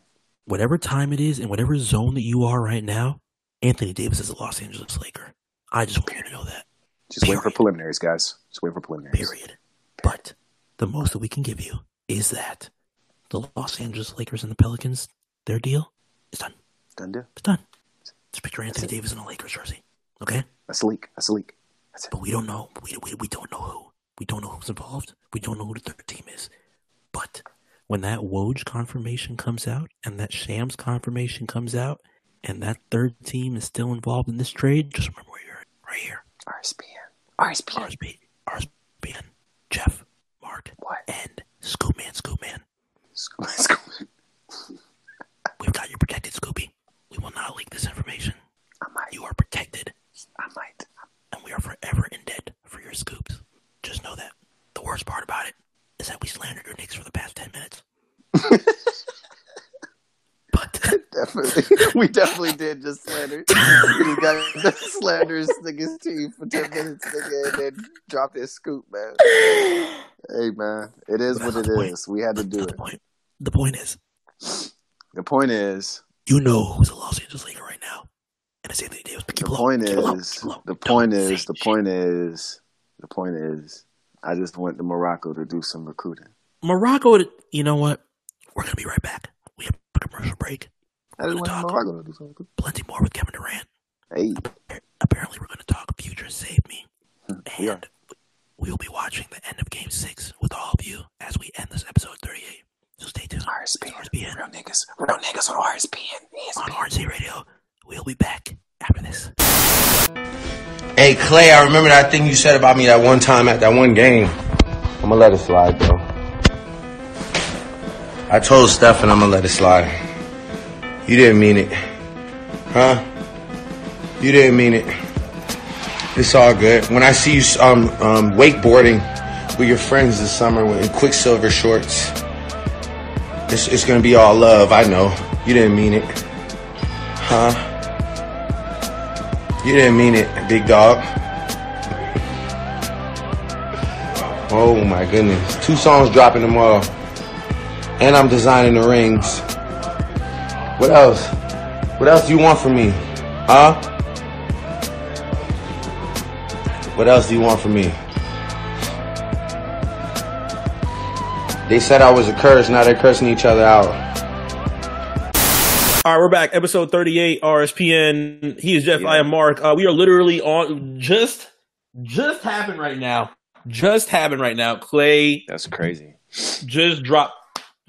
Whatever time it is, in whatever zone that you are right now, Anthony Davis is a Los Angeles Laker. I just want you to know that. Just waiting for preliminaries, guys. Just waiting for preliminaries. period. But the most that we can give you is that the Los Angeles Lakers and the Pelicans, their deal is done. Done deal. It's done. Just picture Anthony Davis in a Lakers jersey. Okay? That's a leak. That's a leak. That's it. But we don't know. We, we, we don't know who. We don't know who's involved. We don't know who the third team is. But when that Woj confirmation comes out and that Shams confirmation comes out and that third team is still involved in this trade, just remember where you're at. Right here. RSPN. RSPN. RSP, RSPN, Jeff, Mark, What? and Scoop Man, Scoop Man. School- school- We've got you protected, Scooby. We will not leak this information. You are protected, I might. and we are forever in debt for your scoops. Just know that. The worst part about it is that we slandered your Knicks for the past 10 minutes. but Definitely. we definitely did just slander. we just got the slanders niggas team for 10 minutes, nigga, and then dropped his scoop, man. Hey, man. It is what it That's the point. is. We had to do the it. point, the point is, The point is, you know who's a Los Angeles Laker right now. And Anthony Davis. But keep the point keep it low, is, the point say is, the point is, the point is, I just went to Morocco to do some recruiting. Morocco, you know what? We're going to be right back. We have a commercial break. I just went to. Morocco to do some recruiting. Plenty more with Kevin Durant. Hey, Apparently, we're going to talk Future Save Me. Hmm, are. And we will be watching the end of Game 6 with all of you as we end this episode 38. So stay tuned. RSPN. RSPN. Real niggas. Real niggas on RSPN. On RC Radio. We'll be back after this. Hey Klay, I remember that thing you said about me that one time at that one game. I'ma let it slide though. I told Stefan I'ma let it slide. You didn't mean it. Huh? You didn't mean it. It's all good. When I see you um, um, wakeboarding with your friends this summer in Quiksilver shorts, it's, it's gonna be all love, I know. You didn't mean it. Huh? You didn't mean it, big dog. Oh my goodness. Two songs dropping tomorrow. And I'm designing the rings. What else? What else do you want from me? Huh? What else do you want from me? They said I was a curse, now they're cursing each other out. All right, we're back. Episode 38, RSPN. He is Jeff. I am Mark. Uh, we are literally on just, just happened right now. Just happened right now. Klay That's crazy. just dropped.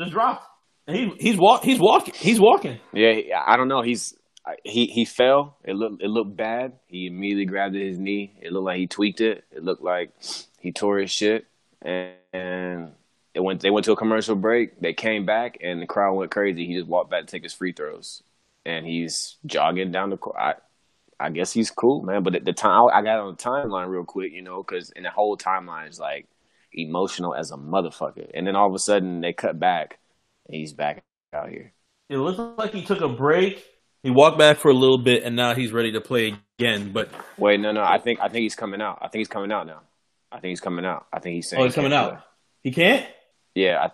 Just dropped. And he he's walk he's walking. He's walking. Yeah, I don't know. He's he he fell. It looked it looked bad. He immediately grabbed at his knee. It looked like he tweaked it. It looked like he tore his shit. And, and it went. They went to a commercial break. They came back, and the crowd went crazy. He just walked back to take his free throws, and he's jogging down the court. I, I guess he's cool, man. But at the time, I got on the timeline real quick, you know, because and the whole timeline is like emotional as a motherfucker. And then all of a sudden, they cut back, and he's back out here. It looks like he took a break. He walked back for a little bit, and now he's ready to play again. But Wait, no, no. I think I think he's coming out. I think he's coming out now. I think he's coming out. I think he's saying. oh, he's he coming out. He can't. Yeah,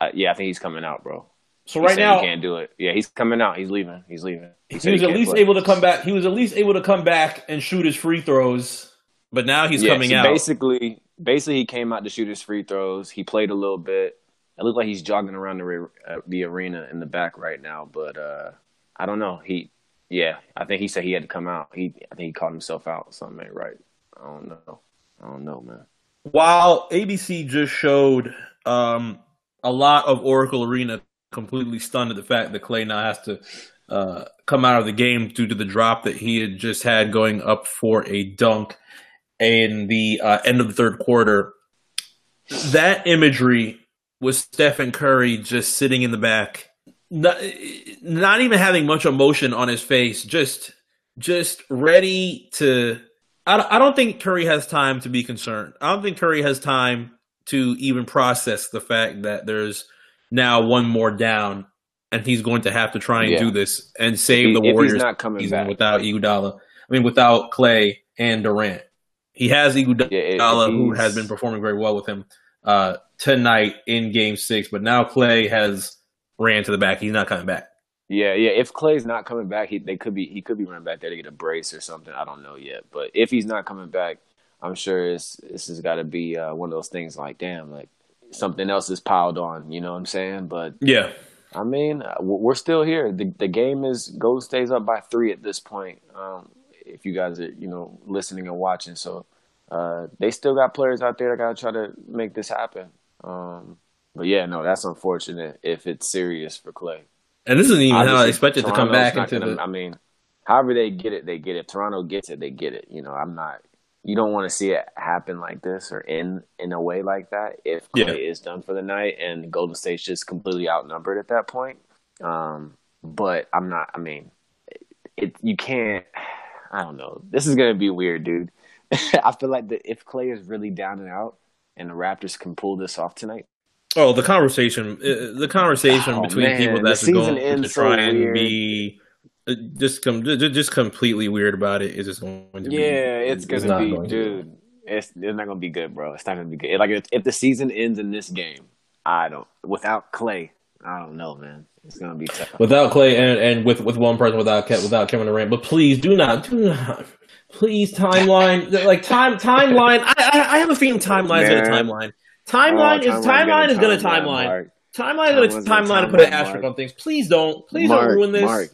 I, I, yeah. I think he's coming out, bro. So He's right now, he can't do it. Yeah, he's coming out. He's leaving. He's leaving. he, said was at least play. able to come back. He was at least able to come back and shoot his free throws. But now he's yeah, coming so out. Basically, basically, he came out to shoot his free throws. He played a little bit. It looked like he's jogging around the re- uh, the arena in the back right now, but uh I don't know. He, yeah, I think he said he had to come out. He, I think he called himself out. Something right. I don't know. I don't know, man. While ABC just showed um, a lot of Oracle Arena completely stunned at the fact that Klay now has to uh, come out of the game due to the drop that he had just had going up for a dunk in the uh, end of the third quarter. That imagery was Stephen Curry just sitting in the back, not, not even having much emotion on his face, just just ready to. I I don't think Curry has time to be concerned. I don't think Curry has time to even process the fact that there's now one more down, and he's going to have to try and Yeah. do this and save he- the if he's Warriors not coming back. without Iguodala. I mean, without Klay and Durant. He has Iguodala, Yeah, who has been performing very well with him uh, tonight in Game Six, but now Klay has ran to the back. He's not coming back. Yeah, yeah. If Klay's not coming back, he they could be he could be running back there to get a brace or something. I don't know yet. But if he's not coming back, I'm sure it's this has got to be uh, one of those things like, damn, like something else is piled on. You know what I'm saying? But Yeah, I mean, uh, we're still here. The the game is Gold stays up by three at this point. Um, if you guys are you know listening and watching, so uh, they still got players out there that got to try to make this happen. Um, but yeah, no, that's unfortunate if it's serious for Klay. and this isn't even how I Obviously, expected to come back into gonna- the. I mean, however they get it, they get it. If Toronto gets it, they get it. You know, I'm not. You don't want to see it happen like this or in in a way like that. If Klay Yeah. is done for the night and Golden State's just completely outnumbered at that point. Um, but I'm not. I mean, it. You can't. I don't know. This is gonna be weird, dude. I feel like the, if Klay is really down and out, and the Raptors can pull this off tonight, Oh, the conversation, uh, the conversation Oh, between man, people that's going to ends so try and weird. be Uh, just com- ju- just completely weird about it is just going to be. Yeah, it's gonna not be, going to dude. It's it's not gonna be good, bro. It's not gonna be good. Like if, if the season ends in this game, I don't. Without Klay, I don't know, man. It's gonna be tough. without Klay and, and with with one person without without Kevin Durant. But please do not do not. Please timeline like time timeline. I I, I have a feeling oh, timeline is gonna timeline. Timeline Oh, is timeline is gonna timeline, timeline. Is gonna timeline to put an asterisk on things. Please don't. Please Mark, don't ruin this. Mark,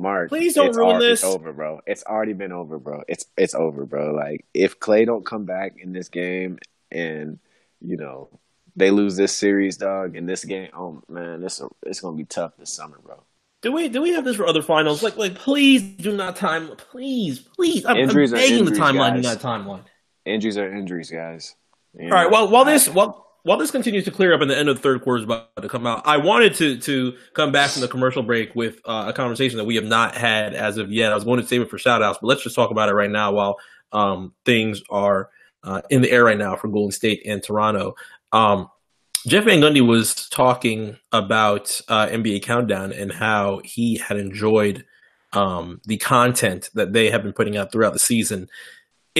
Mark, Please don't ruin this. It's over, bro. It's already been over, bro. It's it's over, bro. Like if Klay don't come back in this game, and you know they lose this series, dog, in this game, oh man, this it's gonna be tough this summer, bro. Do we do we have this for other finals? Like like please do not time. Please please. I'm, I'm Injuries are begging the injuries, timeline. Do guys. not timeline. Injuries are injuries, guys. You All right. know? Well, while this while while this continues to clear up, and the end of the third quarter is about to come out, I wanted to to come back from the commercial break with uh, a conversation that we have not had as of yet. I was going to save it for shout outs, but let's just talk about it right now while um, things are uh, in the air right now for Golden State and Toronto. Um, Jeff Van Gundy was talking about uh, NBA Countdown and how he had enjoyed um, the content that they have been putting out throughout the season.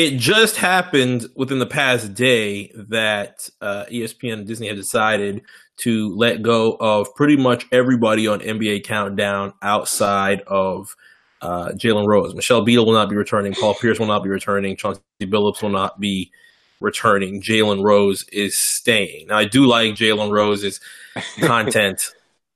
It just happened within the past day that uh, ESPN and Disney had decided to let go of pretty much everybody on NBA Countdown outside of uh, Jalen Rose. Michelle Beadle will not be returning. Paul Pierce will not be returning. Chauncey Billups will not be returning. Jalen Rose is staying. Now, I do like Jalen Rose's content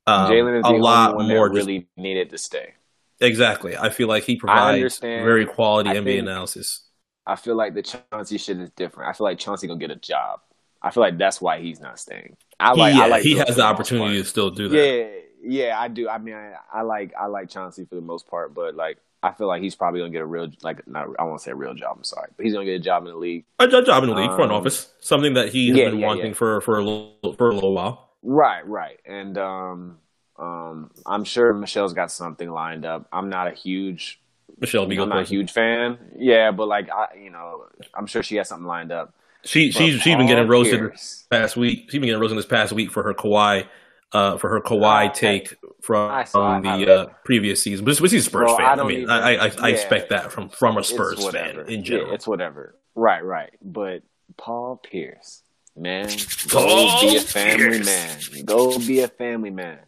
um, Jalen is a lot more. that just- really needed to stay. exactly. I feel like he provides very quality I NBA think- analysis. I feel like the Chauncey shit is different. I feel like Chauncey gonna get a job. I feel like that's why he's not staying. I like. he, I like he has the opportunity to still do that. Yeah, yeah, I do. I mean, I, I like I like Chauncey for the most part, but like I feel like he's probably gonna get a real like not I won't say a real job. I'm sorry, but he's gonna get a job in the league. A, job in the league, front Um, office, something that he has yeah, been yeah, wanting yeah. for for a little for a little while. Right, right, and um, um, I'm sure Michelle's got something lined up. I'm not a huge Michelle Beadle, I'm not a huge fan. Yeah, but like I, you know, I'm sure she has something lined up. She But she's she's been getting roasted Pierce- past week. She's been getting roasted this past week for her Kawhi, uh, for her Kawhi I- take from I saw- um, the uh, previous season. But, she's a Spurs Bro, fan. I, mean, even- I, I, I yeah. expect that from from a Spurs fan in Yeah, it's whatever. Right, right. But Paul Pierce, man, Paul go be a family Pierce. man. Go be a family man.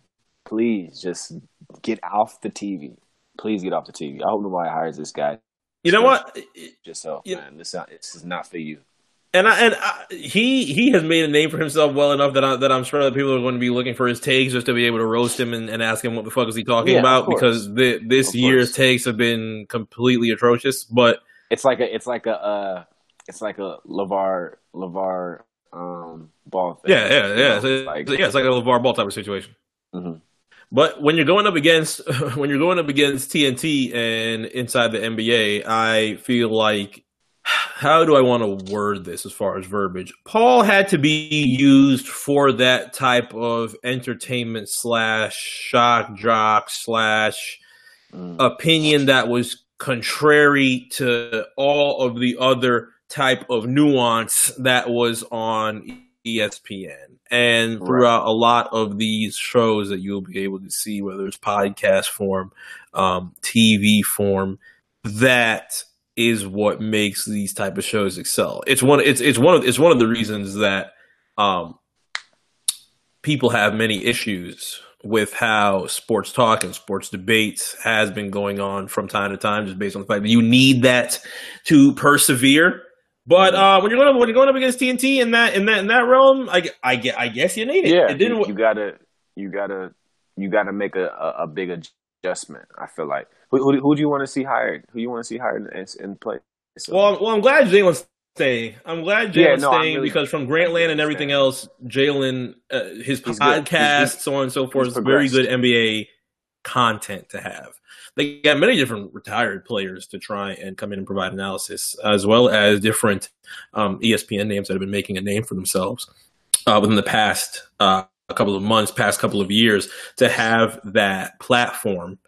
Please just get off the TV. Please get off the TV. I hope nobody hires this guy. you know what? Yourself, Yeah. man. This, not, this is not for you. And I, and I, he he has made a name for himself well enough that I, that I'm sure that people are going to be looking for his takes just to be able to roast him and, and ask him what the fuck is he talking Yeah, about because the, this Of year's course. takes have been completely atrocious. But It's like a, it's like a, uh, it's like a Levar, Levar, um, ball thing. yeah, yeah, You yeah, know, it's, like, yeah, it's like a LeVar Ball type of situation. Mhm. But when you're going up against when you're going up against TNT and inside the NBA, I feel like how do I want to word this as far as verbiage? Paul had to be used for that type of entertainment slash shock jock slash Mm. opinion that was contrary to all of the other type of nuance that was on ESPN. And throughout a lot of these shows that you'll be able to see, whether it's podcast form, um, TV form, that is what makes these type of shows excel. It's one. It's it's one of it's one of the reasons that um, people have many issues with how sports talk and sports debates has been going on from time to time, just based on the fact that you need that to persevere. But uh, when you're going up, when you're going up against TNT in that in that in that realm, I, I, I guess you need it. yeah, it didn't. you, you gotta, you gotta, you gotta make a, a, a big adjustment. I feel like who who, who do you want to see hired? Who you want to see hired in, in play? So, Well, I'm- well, I'm glad Jalen's staying. I'm glad Jalen's Yeah, no, staying really- because from Grantland and everything else, Jalen, uh, his He's podcast, He's- he's- so on and so forth, is very good. NBA content to have. They got many different retired players to try and come in and provide analysis, as well as different um, ESPN names that have been making a name for themselves uh, within the past uh, a couple of months, past couple of years, to have that platform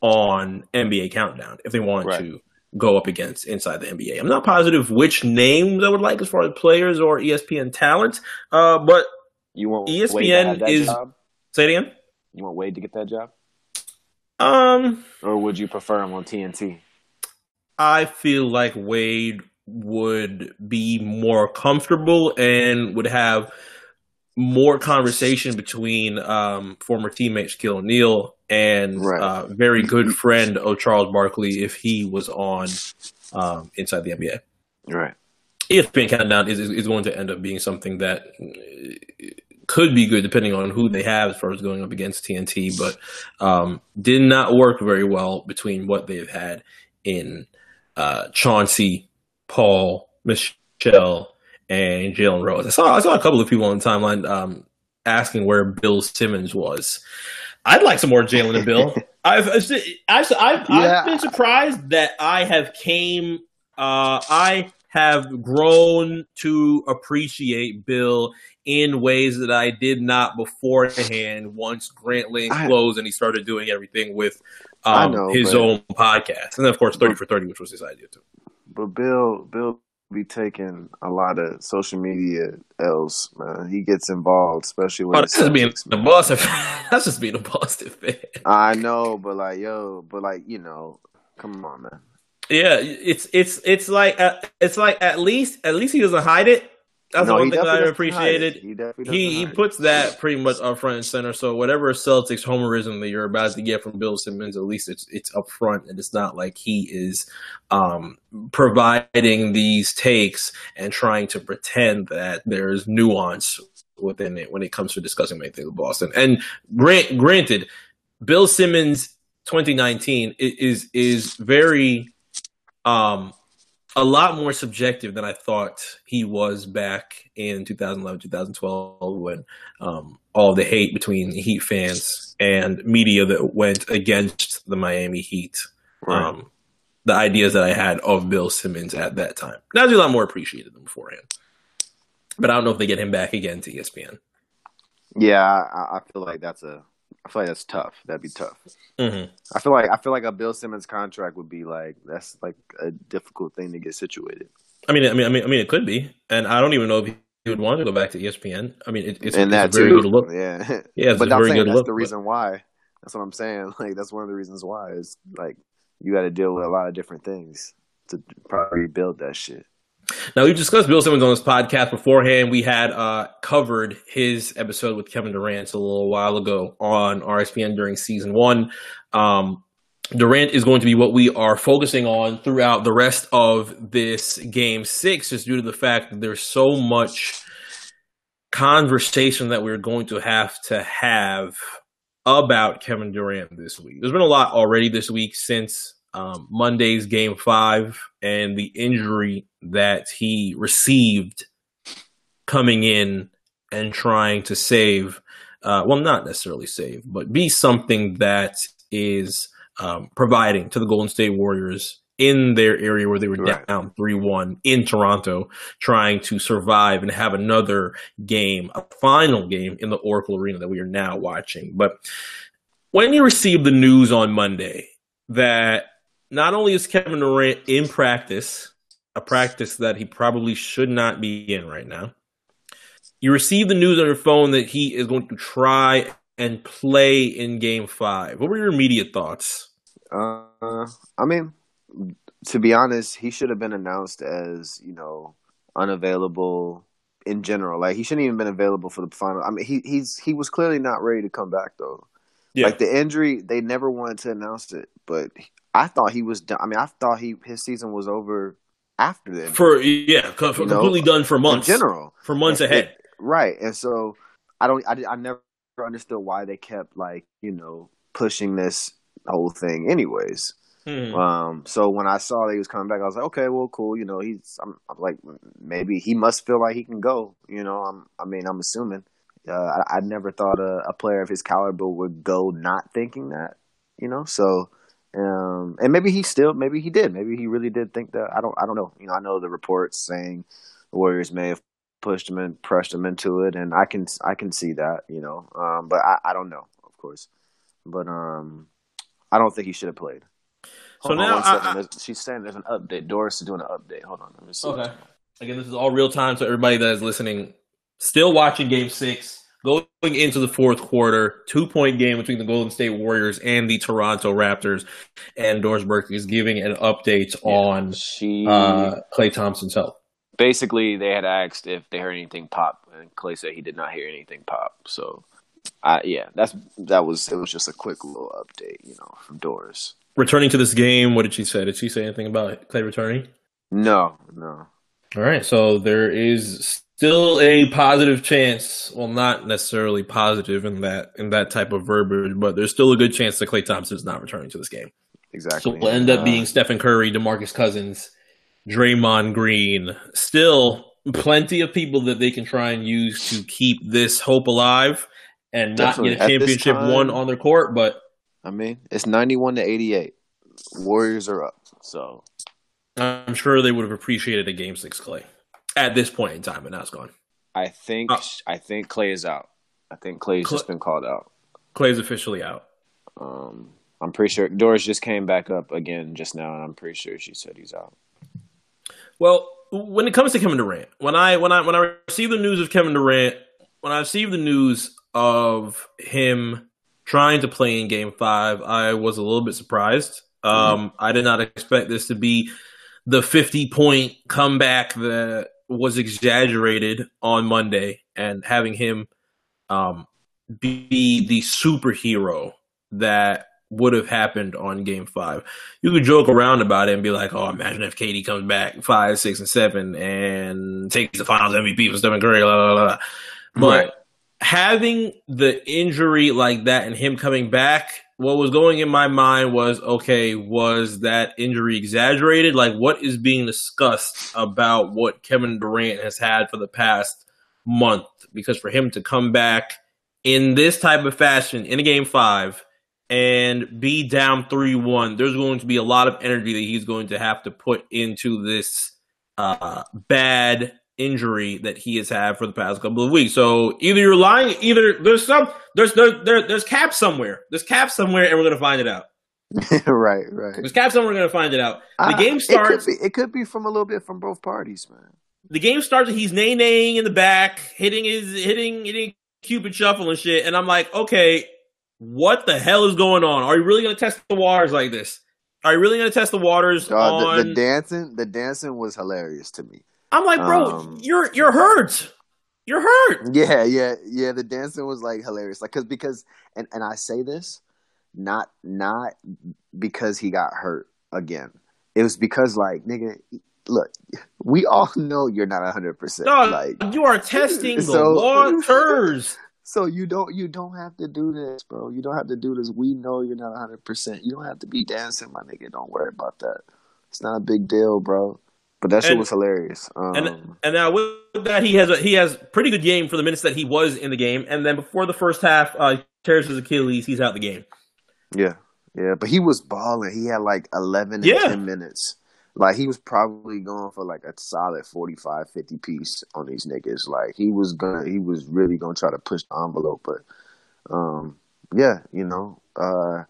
on NBA Countdown if they wanted Right. to go up against inside the NBA. I'm not positive which names I would like as far as players or ESPN talent, uh, but you want ESPN Wade to have that is- job? say it again. You want Wade to get that job, Um, or would you prefer him on TNT? I feel like Wade would be more comfortable and would have more conversation between um, former teammates Shaquille O'Neal and Right. uh, very good friend of Charles Barkley if he was on um, inside the NBA. Right. ESPN Countdown is, is is going to end up being something that could be good depending on who they have as far as going up against TNT, but um, did not work very well between what they've had in uh, Chauncey, Paul, Michelle, and Jalen Rose. I saw I saw a couple of people on the timeline um, asking where Bill Simmons was. I'd like some more Jalen and Bill. I've I've, I've, I've, Yeah. I've been surprised that I have came. Uh, I have grown to appreciate Bill in ways that I did not beforehand. Once Grantland I- closed and he started doing everything with um, know, his but- own podcast, and then of course Thirty for Thirty, which was his idea too. But Bill, Bill be taking a lot of social media else, man. He gets involved, especially Oh, with that's just being a Boston. That's just being a Boston fan. I know, but like, yo, but like, you know, come on, man. Yeah, it's it's it's like uh, it's like at least at least he doesn't hide it. That's No, one thing I appreciated. He He he puts that pretty much up front and center. So whatever Celtics homerism that you're about to get from Bill Simmons, at least it's it's up front and it's not like he is um, providing these takes and trying to pretend that there's nuance within it when it comes to discussing anything with Boston. And grant, granted, Bill Simmons 2019 is is very um a lot more subjective than I thought he was back in 2011, 2012 when um, all the hate between Heat fans and media that went against the Miami Heat. Um, the ideas that I had of Bill Simmons at that time. Now he's a lot more appreciated than beforehand. But I don't know if they get him back again to ESPN. Yeah, I, I feel like that's a. I feel like that's tough. That'd be tough. Mm-hmm. I feel like I feel like a Bill Simmons contract would be like that's like a difficult thing to get situated. I mean, I mean, I mean, I mean, it could be, and I don't even know if he would want to go back to ESPN. I mean, it, it's, and it's that a very too. good look. Yeah, Yeah, it's but a I'm very saying good that's look. the but- reason why. That's what I'm saying. Like that's one of the reasons why is like you got to deal with a lot of different things to probably build that shit. Now we've discussed Bill Simmons on this podcast beforehand. We had uh, covered his episode with Kevin Durant a little while ago on RSPN during season one. Um, Durant is going to be what we are focusing on throughout the rest of this game six, just due to the fact that there's so much conversation that we're going to have to have about Kevin Durant this week. There's been a lot already this week since um, Monday's game five and the injury that he received coming in and trying to save, uh, well, not necessarily save, but be something that is um, providing to the Golden State Warriors in their area where they were Right. down 3 1 in Toronto, trying to survive and have another game, a final game in the Oracle Arena that we are now watching. But when you received the news on Monday that not only is Kevin Durant in practice, a practice that he probably should not be in right now, you receive the news on your phone that he is going to try and play in game five. What were your immediate thoughts? Uh, I mean, to be honest, he should have been announced as you know unavailable in general. Like he shouldn't even been available for the final. I mean, he he's he was clearly not ready to come back though. Yeah. Like the injury, they never wanted to announce it, but I thought he was done. I mean, I thought he his season was over after injury. for yeah, for You know, completely done for months. in general. for months It- ahead. Right. And so I don't I, I never understood why they kept like, you know, pushing this whole thing anyways. Hmm. Um so when I saw that he was coming back I was like, okay, well cool, you know, he's I'm, I'm like maybe he must feel like he can go, you know. I'm I mean, I'm assuming uh, I, I never thought a, a player of his caliber would go not thinking that, you know. So, um, and maybe he still, maybe he did, maybe he really did think that. I don't, I don't know. You know, I know the reports saying the Warriors may have pushed him and pressed him into it, and I can, I can see that, you know. Um, but I, I don't know, of course. But um, I don't think he should have played. So Hold on now I- I- she's saying there's an update. Doris is doing an update. Hold on, let me see. Okay. Again, this is all real time, so everybody that is listening, still watching Game Six, going into the fourth quarter, two point game between the Golden State Warriors and the Toronto Raptors, and Doris Berkeley is giving an update on She uh, Klay Thompson's health. basically they had asked if they heard anything pop, and Klay said he did not hear anything pop. So, I yeah, that's That was it. Was just a quick little update, you know, from Doris. Returning to this game, what did she say? Did she say anything about Klay returning? No, no. All right, so there is still a positive chance. Well, not necessarily positive in that in that type of verbiage, but there's still a good chance that Klay Thompson is not returning to this game. Exactly. So we'll end up Uh, being Stephen Curry, DeMarcus Cousins, Draymond Green. Still plenty of people that they can try and use to keep this hope alive and not Definitely. get a championship time- won on their court. But I mean, it's ninety-one to eighty-eight. Warriors are up. So I'm sure they would have appreciated a game six Klay at this point in time, but now it's gone. I think Uh, I think Klay is out. I think Klay's Klay- just been called out. Klay's officially out. Um, I'm pretty sure Doris just came back up again just now, and I'm pretty sure she said he's out. Well, when it comes to Kevin Durant, when I when I when I receive the news of Kevin Durant, when I receive the news of him trying to play in Game Five, I was a little bit surprised. Um, I did not expect this to be the fifty point comeback that was exaggerated on Monday, and having him um, be the superhero that would have happened on game five. You could joke around about it and be like, oh, imagine if KD comes back five, six, and seven and takes the finals MVP for Stephen Curry, blah, blah, blah. But Right. having the injury like that and him coming back, what was going in my mind was, okay, was that injury exaggerated? Like, what is being discussed about what Kevin Durant has had for the past month? Because for him to come back in this type of fashion in a game five and be down 3 1, there's going to be a lot of energy that he's going to have to put into this uh, bad injury that he has had for the past couple of weeks. So either you're lying, either there's some, there's there, there there's cap somewhere. There's cap somewhere, and we're gonna find it out. right, right. There's cap somewhere. We're gonna find it out. The Ah, game It starts. could, be, it could be from a little bit from both parties, man. the game starts and he's nay naying in the back, hitting his hitting hitting Cupid shuffle and shit. And I'm like, okay, what the hell is going on? Are you really gonna test the waters like this? Are you really gonna test the waters Uh, on? the, the dancing, the dancing was hilarious to me. I'm like, bro, um, you're you're hurt. You're hurt. Yeah, yeah, yeah. The dancing was like hilarious, like because because and and I say this not not because he got hurt again. It was because like nigga, look, we all know you're not hundred percent. Like you are testing the So- waters. so you don't you don't have to do this, bro. You don't have to do this. We know you're not hundred percent. You don't have to be dancing, my nigga. Don't worry about that. It's not a big deal, bro. But that shit And- was hilarious. Um, And and now with that, he has a he has pretty good game for the minutes that he was in the game. And then before the first half, uh, tears his Achilles. He's out the game. Yeah, yeah, but he was balling. He had like eleven and Yeah. ten minutes. Like he was probably going for like a solid 45, 50 piece on these niggas. Like he was gonna, he was really gonna try to push the envelope. But um, yeah, you know, uh,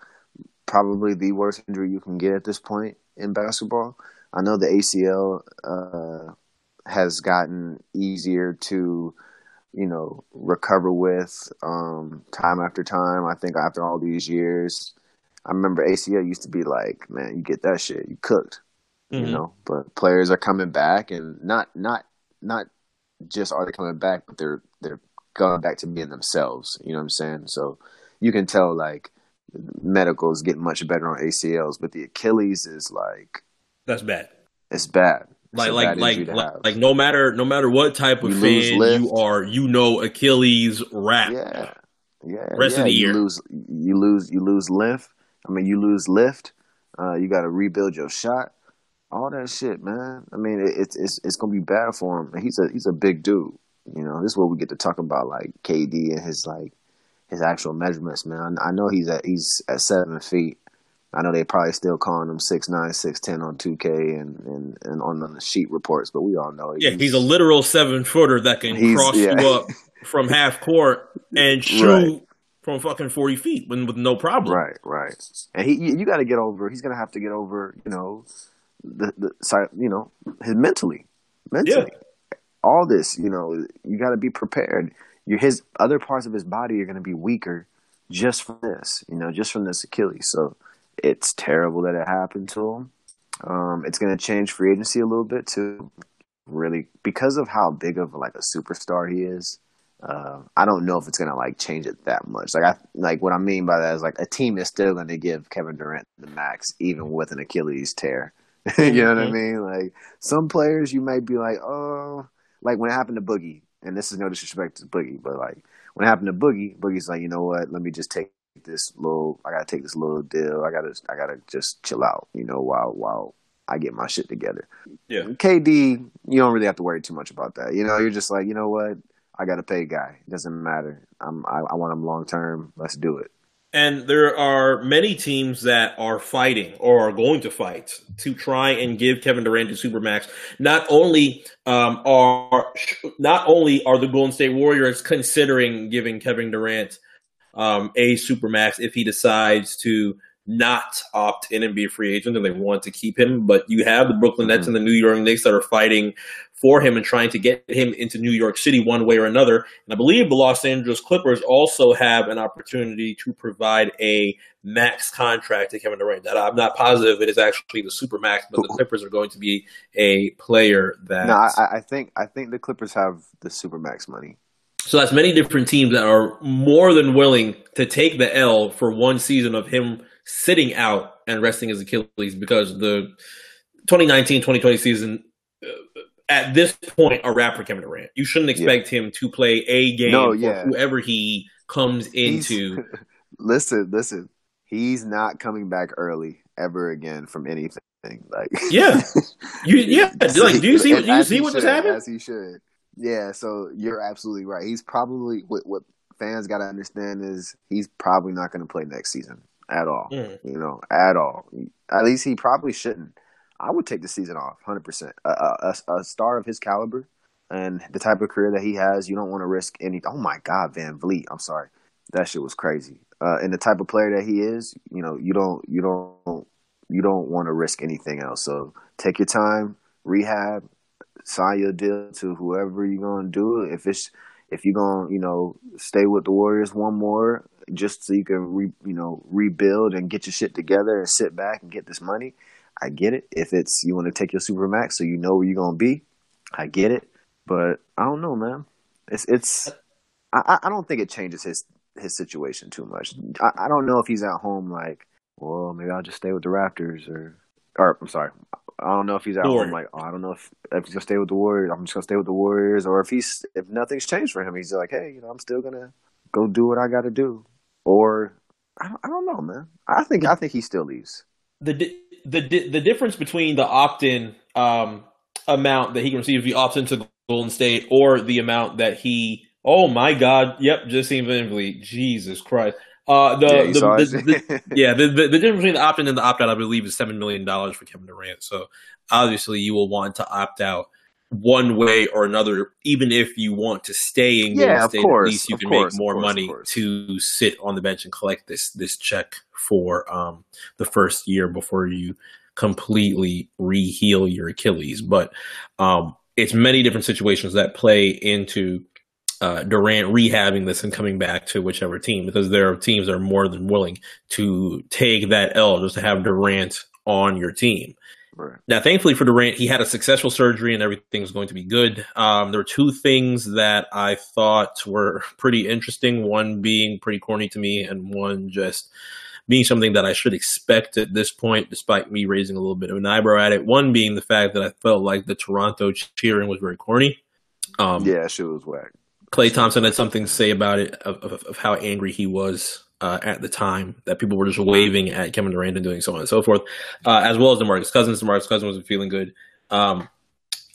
probably the worst injury you can get at this point in basketball. I know the ACL uh, has gotten easier to, you know, recover with um, time after time. I think after all these years, I remember ACL used to be like, man, you get that shit, you cooked, Mhm. you know. But players are coming back, and not not not just are they coming back, but they're they're going back to being themselves. You know what I'm saying? So you can tell like medicals getting much better on ACLs, but the Achilles is like That's bad. it's bad. It's Like like bad like like, like no matter no matter what type of You fan lift. you are, you know Achilles wrap. Yeah, yeah. Rest yeah. of the year. you lose, you lose, you lose lift. I mean, you lose lift. Uh, you got to rebuild your shot. All that shit, man. I mean, it, it's it's it's gonna be bad for him. He's a he's a big dude. You know, this is what we get to talk about, like KD and his like his actual measurements, man. I know he's at he's at seven feet. I know they probably still calling him six nine, six ten on two K and, and and on the sheet reports, but we all know Yeah, he's a literal seven footer that can cross yeah. you up from half court and shoot Right. from fucking forty feet with, with no problem. Right, right. And he, you, you got to get over. He's gonna have to get over. You know, the the. You know, his mentally, mentally. All this, you know, you got to be prepared. Your his other parts of his body are gonna be weaker just from this. You know, just from this Achilles. So it's terrible that it happened to him. Um, it's gonna change free agency a little bit too. Really, because of how big of like a superstar he is. Uh, I don't know if it's gonna like change it that much. Like I like what I mean by that is like a team is still gonna give Kevin Durant the max even with an Achilles tear. you know what I Mhm. mean? Like some players you might be like, oh, like when it happened to Boogie, and this is no disrespect to Boogie, but like when it happened to Boogie, Boogie's like, you know what? Let me just take this little. I gotta take this little deal. I gotta I gotta just chill out. You know, while while I get my shit together. Yeah. KD, you don't really have to worry too much about that. You know, you're just like, you know what? I got to pay guy. It doesn't matter. I'm, I, I want him long term. Let's do it. And there are many teams that are fighting or are going to fight to try and give Kevin Durant to Supermax. Not only um, are not only are the Golden State Warriors considering giving Kevin Durant um, a Supermax if he decides to not opt in and be a free agent and they want to keep him. But you have the Brooklyn Nets and the New York Knicks that are fighting for him and trying to get him into New York City one way or another. And I believe the Los Angeles Clippers also have an opportunity to provide a max contract to Kevin Durant. That I'm not positive it is actually the super max, but the Clippers are going to be a player that. No, I, I think I think the Clippers have the super max money. So that's many different teams that are more than willing to take the L for one season of him sitting out and resting his Achilles because the 2019-2020 season uh, at this point a wrap for Kevin Durant. You shouldn't expect yeah. him to play a game no, yeah. whoever he comes into. listen, listen. He's not coming back early ever again from anything. Like yeah, you yeah. like, do you see? Do you see what just happened? As he should. Yeah, so you're absolutely right. He's probably what what fans got to understand is he's probably not going to play next season at all. Mm. You know, at all. At least he probably shouldn't. I would take the season off, hundred percent. A, a, star of his caliber and the type of career that he has, you don't want to risk any. Oh my God, VanVleet. I'm sorry, that shit was crazy. Uh, and the type of player that he is, you know, you don't, you don't, you don't want to risk anything else. So take your time, rehab, sign your deal to whoever you're gonna do. If it's if you're gonna you know stay with the Warriors one more just so you can re, you know rebuild and get your shit together and sit back and get this money, I get it. If it's you want to take your super max so you know where you're gonna be, I get it. But I don't know, man. It's it's I, I don't think it changes his his situation too much. I, I don't know if he's at home like, well, maybe I'll just stay with the Raptors or or I'm sorry, I don't know if he's at home like, oh, I don't know if, if he's gonna stay with the Warriors. I'm just gonna stay with the Warriors, or if he's if nothing's changed for him, he's like, hey, you know, I'm still gonna go do what I got to do. Or I don't, I don't know, man. I think I think he still leaves. The the the difference between the opt-in um, amount that he can receive if he opts into Golden State, or the amount that he, oh my God, yep, just VanVleet, Jesus Christ. Uh, the, yeah, the, the, the yeah, the, the, difference between the opt in and the opt out, I believe, is seven million dollars for Kevin Durant. So obviously, you will want to opt out one way or another, even if you want to stay in Golden yeah, State. Course, at least you can course, make more course, money to sit on the bench and collect this this check for um, the first year before you completely re-heal your Achilles. But um, it's many different situations that play into uh, Durant rehabbing this and coming back to whichever team because there are teams are more than willing to take that L just to have Durant on your team. Right. Now, thankfully for Durant, he had a successful surgery and everything's going to be good. Um, there were two things that I thought were pretty interesting. One being pretty corny to me, and one just being something that I should expect at this point, despite me raising a little bit of an eyebrow at it. One being the fact that I felt like the Toronto cheering was very corny. Um, yeah, she was whack. Klay Thompson had something to say about it of, of, of how angry he was uh, at the time that people were just waving at Kevin Durant and doing so on and so forth, uh, as well as DeMarcus Cousins. DeMarcus Cousins wasn't feeling good. Um,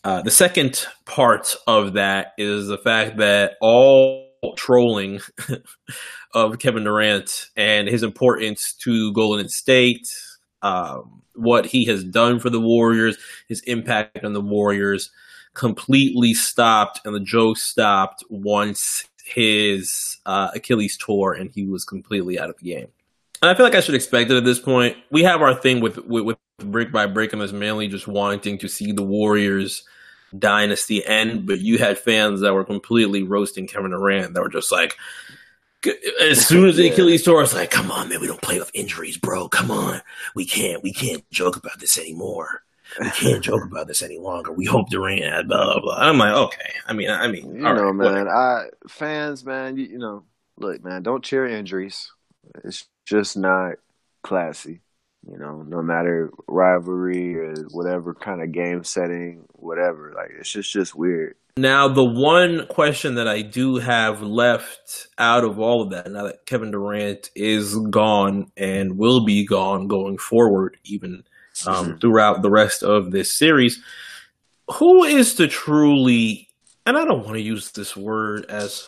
uh, the second part of that is the fact that all trolling of Kevin Durant and his importance to Golden State, um, what he has done for the Warriors, his impact on the Warriors, completely stopped and the joke stopped once his uh, Achilles tore and he was completely out of the game. And I feel like I should expect it at this point. We have our thing with, with, with brick by brick, and that's mainly just wanting to see the Warriors dynasty end. But you had fans that were completely roasting Kevin Durant that were just like, as soon as the yeah. Achilles tore, it's like, come on, man, we don't play with injuries, bro. Come on, we can't, we can't joke about this anymore we can't joke about this any longer. We hope Durant had blah blah blah. I'm like, okay. I mean, I mean, you know, right, man. I fans, man. You, you know, look, man. Don't cheer injuries. It's just not classy. You know, no matter rivalry or whatever kind of game setting, whatever. Like, it's just just weird. Now, the one question that I do have left out of all of that, now that Kevin Durant is gone and will be gone going forward, even um, mm-hmm. throughout the rest of this series. Who is the truly, and I don't want to use this word as,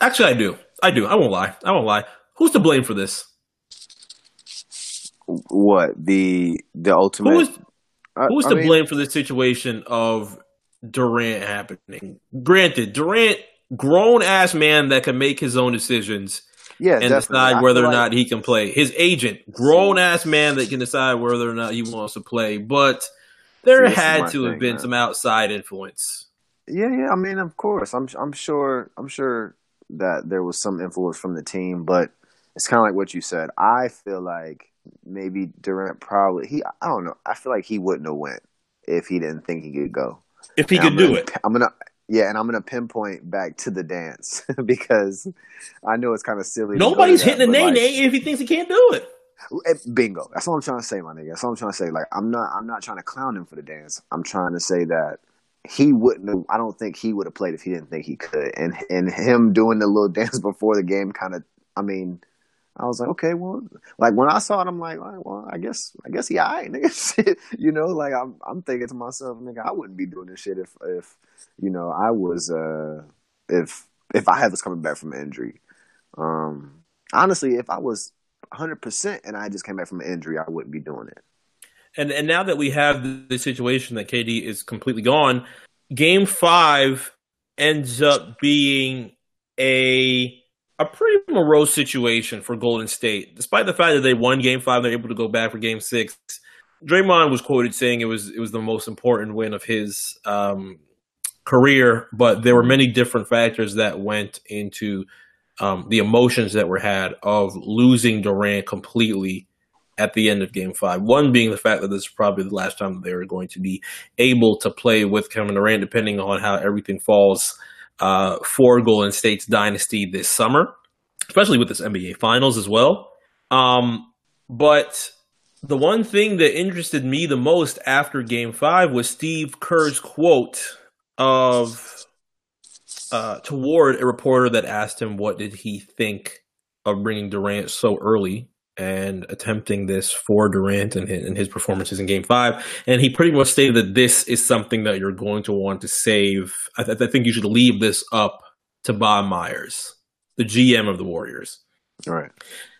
actually, I do. I do. I won't lie. I won't lie. Who's to blame for this? What the the ultimate? Who is, who's I, to I mean, blame for the situation of Durant happening? Granted, Durant, grown ass man that can make his own decisions, Yeah, and definitely. decide whether or not he can play. His agent, grown ass man that can decide whether or not he wants to play. But there See, had to have thing, been man. some outside influence. Yeah, yeah. I mean, of course. I'm I'm sure I'm sure that there was some influence from the team, but it's kind of like what you said. I feel like maybe Durant probably he. I don't know. I feel like he wouldn't have went if he didn't think he could go. If he could I'm do gonna- it. I'm gonna yeah, and I'm gonna pinpoint back to the dance because I know it's kind of silly. Nobody's that, hitting the but, nay like, if he thinks he can't do it. Eh, Bingo. That's what I'm trying to say, my nigga. That's what I'm trying to say. Like, I'm not, I'm not trying to clown him for the dance. I'm trying to say that he wouldn't. Have, I don't think he would have played if he didn't think he could. And and him doing the little dance before the game, kind of. I mean, I was like, okay, well, like when I saw it, I'm like, well, I guess, I guess he alright, nigga. You know, like I'm, I'm thinking to myself, nigga, I wouldn't be doing this shit if, if, you know, I was, uh, if, if I had was coming back from an injury. Um, honestly, if I was 100% and I just came back from an injury, I wouldn't be doing it. And and now that we have the situation that KD is completely gone, game five ends up being a a pretty morose situation for Golden State. Despite the fact that they won game five, they're able to go back for game six. Draymond was quoted saying it was it was the most important win of his um, career, but there were many different factors that went into um, the emotions that were had of losing Durant completely at the end of game five. One being the fact that this is probably the last time they were going to be able to play with Kevin Durant, depending on how everything falls uh, for Golden State's dynasty this summer, especially with this NBA Finals as well. Um, but the one thing that interested me the most after game five was Steve Kerr's quote of uh, toward a reporter that asked him what did he think of bringing Durant so early and attempting this for Durant and his, and his performances in Game Five, and he pretty much stated that this is something that you're going to want to save. I, th- I think you should leave this up to Bob Myers, the GM of the Warriors. All right.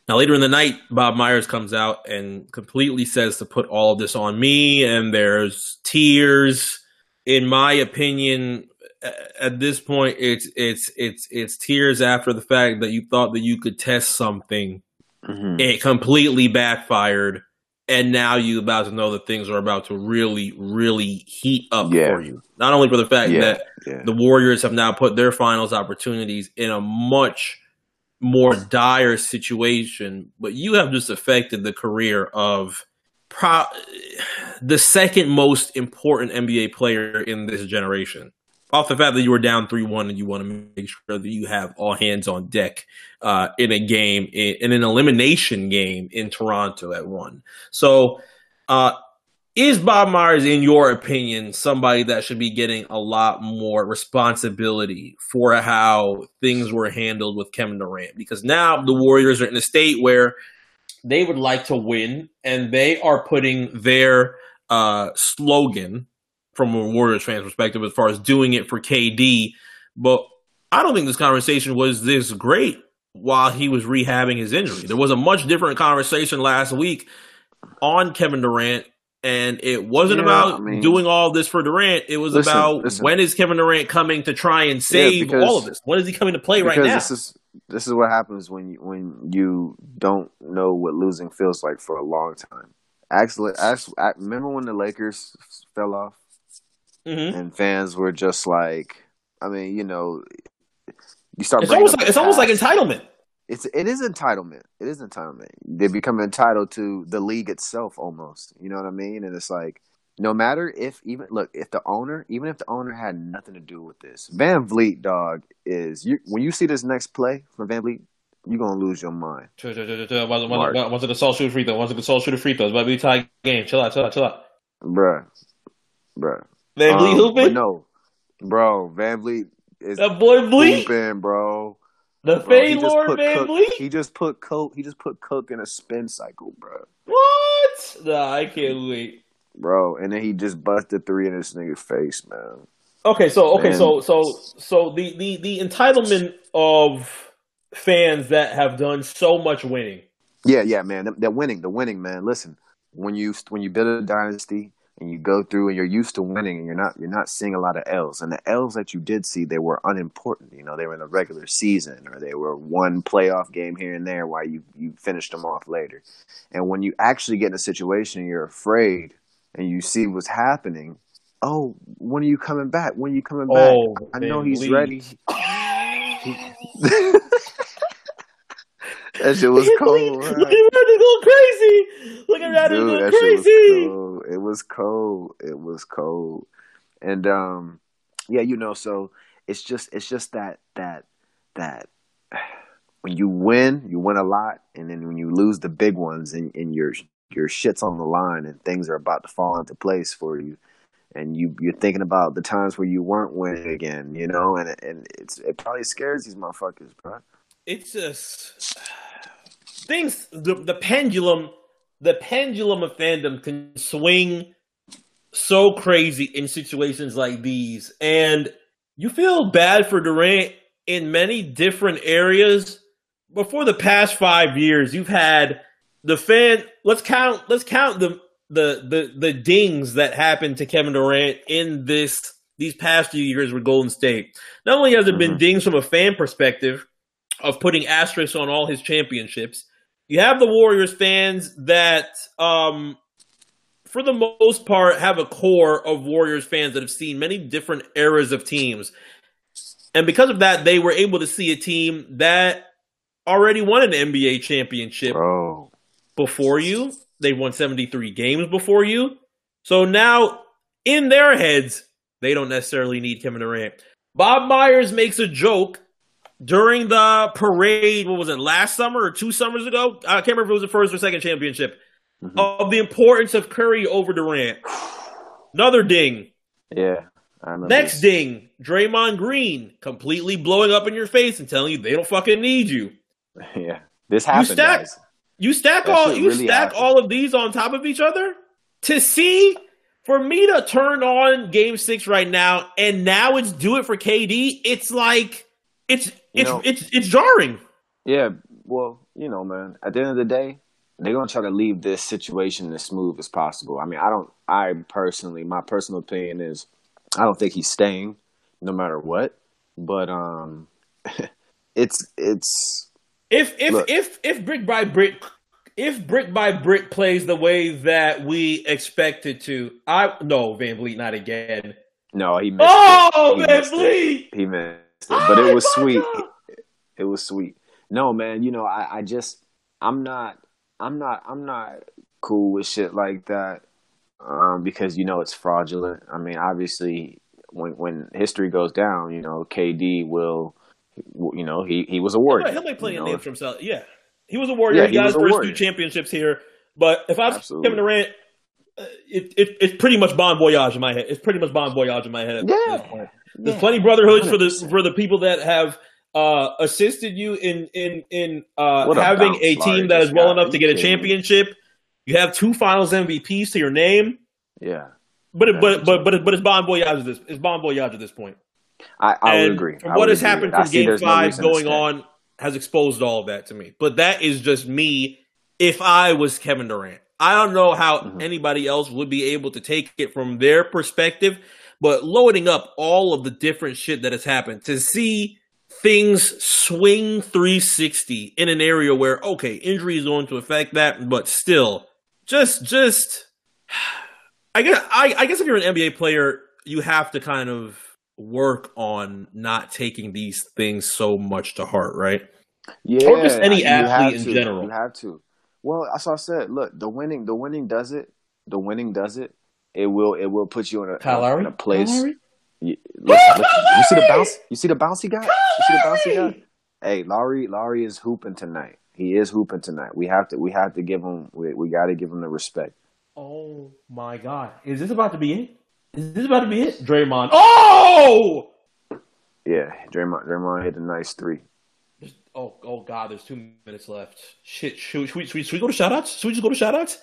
Now, later in the night, Bob Myers comes out and completely says to put all of this on me, and there's tears. In my opinion, at this point, it's it's it's it's tears after the fact that you thought that you could test something, Mm-hmm. it completely backfired, and now you about to know that things are about to really, really heat up Yeah. for you. Not only for the fact Yeah. that Yeah. the Warriors have now put their finals opportunities in a much more dire situation, but you have just affected the career of pro- the second most important NBA player in this generation. Off the fact that you were down 3 1 and you want to make sure that you have all hands on deck uh, in a game, in, in an elimination game in Toronto at one. So, uh, is Bob Myers, in your opinion, somebody that should be getting a lot more responsibility for how things were handled with Kevin Durant? Because now the Warriors are in a state where they would like to win, and they are putting their uh, slogan from a Warriors fan's perspective as far as doing it for KD. But I don't think this conversation was this great while he was rehabbing his injury. There was a much different conversation last week on Kevin Durant and it wasn't Yeah, about I mean- doing all this for Durant. It was Listen, about listen. when is Kevin Durant coming to try and save because- all of this? When is he coming to play right now? this is this is what happens when you when you don't know what losing feels like for a long time. Actually, actually, I- remember when the Lakers fell off Mhm. and fans were just like, I mean, you know, you start. It's almost like it's almost like entitlement. It's it is entitlement. It is entitlement. They become entitled to the league itself almost. You know what I mean? And it's like no matter if even look if the owner even if the owner had nothing to do with this, VanVleet dog is you when you see this next play from VanVleet, you're gonna lose your mind. Once, Mark. once, once it the salt shoot free throw, once it the salt shoot free throws, be a tie game. Chill out, chill out, chill out. Bruh. Bruh. VanVleet Um, hooping? no. Bro, VanVleet is That boy Vliet? hooping, bro. The he Fade Lord Van Cook, Vliet? he just put Cook he just put Cook in a spin cycle, bro. What? Nah, I can't wait. Bro, and then he just busted three in this nigga's face, man. Okay, so okay, Man. so so so the the the entitlement of fans that have done so much winning. Yeah, yeah, man. They're winning. They're winning, man. Listen, when you when you build a dynasty, and you go through and you're used to winning and you're not you're not seeing a lot of L's. And the L's that you did see, they were unimportant. You know, they were in the regular season or they were one playoff game here and there while you you finished them off later. And when you actually get in a situation and you're afraid and you see what's happening, oh, when are you coming back? When are you coming back? Oh, I know he's Vliet. ready. that shit was cold. Look at Randy going crazy. Look at Randy Dude, going that shit crazy. was cold. It was cold. It was cold. And um yeah, you know, so it's just it's just that that that when you win, you win a lot, and then when you lose the big ones and, and your your shit's on the line and things are about to fall into place for you and you you're thinking about the times where you weren't winning again, you know, and and it's it probably scares these motherfuckers, bro. It's just things. The the pendulum, the pendulum of fandom can swing so crazy in situations like these, and you feel bad for Durant in many different areas. But for the past five years, you've had the fan. Let's count. Let's count the the the the dings that happened to Kevin Durant in this these past few years with Golden State. Not only has it been Mhm. dings from a fan perspective of putting asterisks on all his championships, you have the Warriors fans that, um, for the most part, have a core of Warriors fans that have seen many different eras of teams. And because of that, they were able to see a team that already won an NBA championship Bro. before you. They won 73 games before you. So now, in their heads, they don't necessarily need Kevin Durant. Bob Myers makes a joke during the parade. What was it, last summer or two summers ago? I can't remember if it was the first or second championship. Mhm. Of the importance of Curry over Durant. Another ding. Yeah. I Next ding. Draymond Green completely blowing up in your face and telling you they don't fucking need you. Yeah. This happened, stack- guys. You stack That all you really stack happened. all of these on top of each other to see for me to turn on game 6 right now and now it's do it for KD it's like it's it's know- it's it's jarring. Yeah, well, you know, man. At the end of the day, they're gonna try to leave this situation as smooth as possible. I mean, I don't. I personally, my personal opinion is, I don't think he's staying, no matter what. But um, it's it's If if Look. if if brick by brick if brick by brick plays the way that we expect it to, I no VanVleet not again. no, he missed. Oh, He Van it. He missed it, but it was sweet. It was sweet. No, man, you know, I, I just I'm not I'm not I'm not cool with shit like that. Um, because you know it's fraudulent. I mean, obviously when when history goes down, you know, KD will you know, he he was a warrior. He'll make plenty you know, names for himself. Yeah, he was a warrior. Yeah, he he got his first warrior. two championships here. But if I was Absolutely. Kevin Durant, it, it it's pretty much Bon Voyage in my head. It's pretty much Bon Voyage in my head. At Yeah. this point. There's plenty of brotherhoods for the 100%. for the people that have uh, assisted you in in in uh, a having a team that is well enough to get a championship. You have two Finals MVPs to your name, Yeah. but it, but but but but it's Bon Voyage at this it's Bon Voyage at this point. I, I would And agree. From I what would has agree. happened I from Game there's no Five going on has exposed all of that to me. But that is just me. If I was Kevin Durant, I don't know how Mhm. anybody else would be able to take it from their perspective. But loading up all of the different shit that has happened to see things swing 360 in an area where okay, injury is going to affect that, but still, just just I guess I, I guess if you're an NBA player, you have to kind of work on not taking these things so much to heart, right? Yeah, Or just any athlete in to. general. You have to. Well, that's what I said. Look, the winning, the winning does it. The winning does it. It will. It will put you in a, Kyle Lowry? in a place. Kyle Lowry? You, listen, look, you see the bounce? You see the bounce he got? You see the bounce he got? Hey, Lowry, Lowry is hooping tonight. He is hooping tonight. We have to. We have to give him. We, we got to give him the respect. Oh my god. Is this about to be it? Is this about to be it? Draymond. Oh! Yeah, Draymond. Draymond hit a nice three. Oh, oh god, there's two minutes left. Shit, should, should, we, should, we, should we go to shoutouts? Should we just go to shoutouts?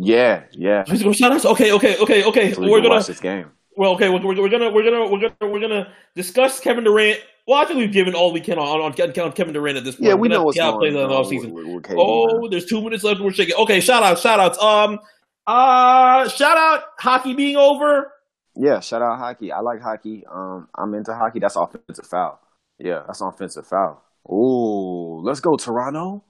Yeah, yeah. Should we just go to shoutouts? Okay, okay, okay, okay. So we we're gonna watch this game. well, okay, we're, we're, we're gonna we're gonna we're gonna we're gonna discuss Kevin Durant. Well, I think we've given all we can on on, on Kevin Durant at this point. Yeah, we know what's see how it going plays in the on offseason. with- with KD, Oh, man. there's two minutes left. and We're shaking. Okay, shout outs, shout outs. Um, Uh, shout out hockey being over. Yeah, shout out hockey. I like hockey. Um, I'm into hockey. That's offensive foul. Yeah, that's offensive foul. Ooh, let's go Toronto.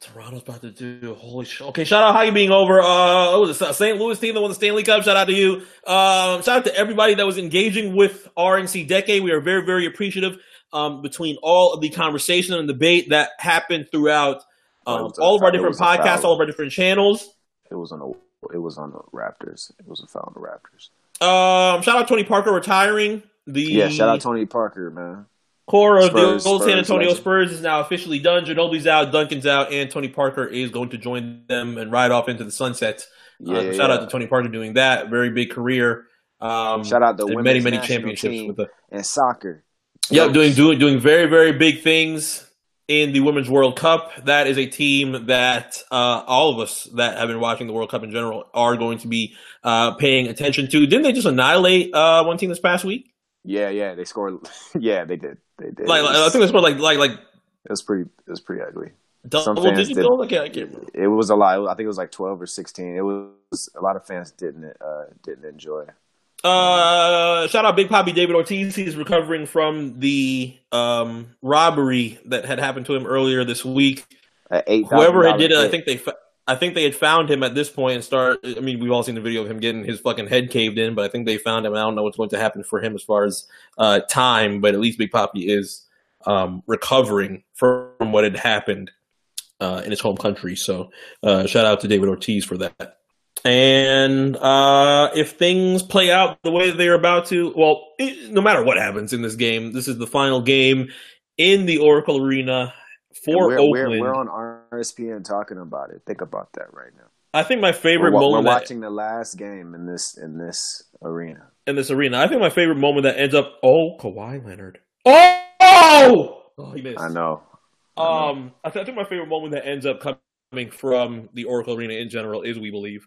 Toronto's about to do holy shit. Okay, shout out how you being over. Uh, oh, the St. Louis team that won the Stanley Cup. Shout out to you. Um, shout out to everybody that was engaging with RNC Decade. We are very, very appreciative. Um, between all of the conversation and debate that happened throughout um, all of our different podcasts, all of our different channels. It was on the it was on the Raptors. It was a foul on the Raptors. Um, shout out Tony Parker retiring. The yeah, shout out Tony Parker, man. Core of Spurs, the old San Antonio Spurs, Spurs is now officially done. Ginobili's out, Duncan's out, and Tony Parker is going to join them and ride off into the sunset. Yeah, uh, yeah shout yeah. out to Tony Parker doing that. Very big career. Um, shout out to many many championships with the and soccer. Yep, doing doing doing very very big things in the Women's World Cup. That is a team that uh, all of us that have been watching the World Cup in general are going to be uh, paying attention to. Didn't they just annihilate uh, one team this past week? Yeah, yeah, they scored. Yeah, they did. They did. Like, was, I think they more like like like. It was pretty. It was pretty ugly. Double digit goal? I can't, I can't remember. It was a lot. I think it was like twelve or sixteen. It was a lot of fans didn't uh, didn't enjoy. Uh, shout out Big Poppy David Ortiz. He's recovering from the um, robbery that had happened to him earlier this week. Whoever had did it, I think they, I think they had found him at this point and start. I mean, we've all seen the video of him getting his fucking head caved in, but I think they found him. I don't know what's going to happen for him as far as uh, time, but at least Big Poppy is um, recovering from what had happened uh, in his home country. So, uh, shout out to David Ortiz for that. And uh, if things play out the way they're about to, well, it, no matter what happens in this game, this is the final game in the Oracle Arena for we're, Oakland. We're, we're, on RSPN talking about it. Think about that right now. I think my favorite we're, moment. We're watching that, the last game in this in this arena. In this arena, I think my favorite moment that ends up. Oh, Kawhi Leonard. Oh, oh he missed. I know. I um, I, th- I think my favorite moment that ends up coming from the Oracle Arena in general is "We Believe."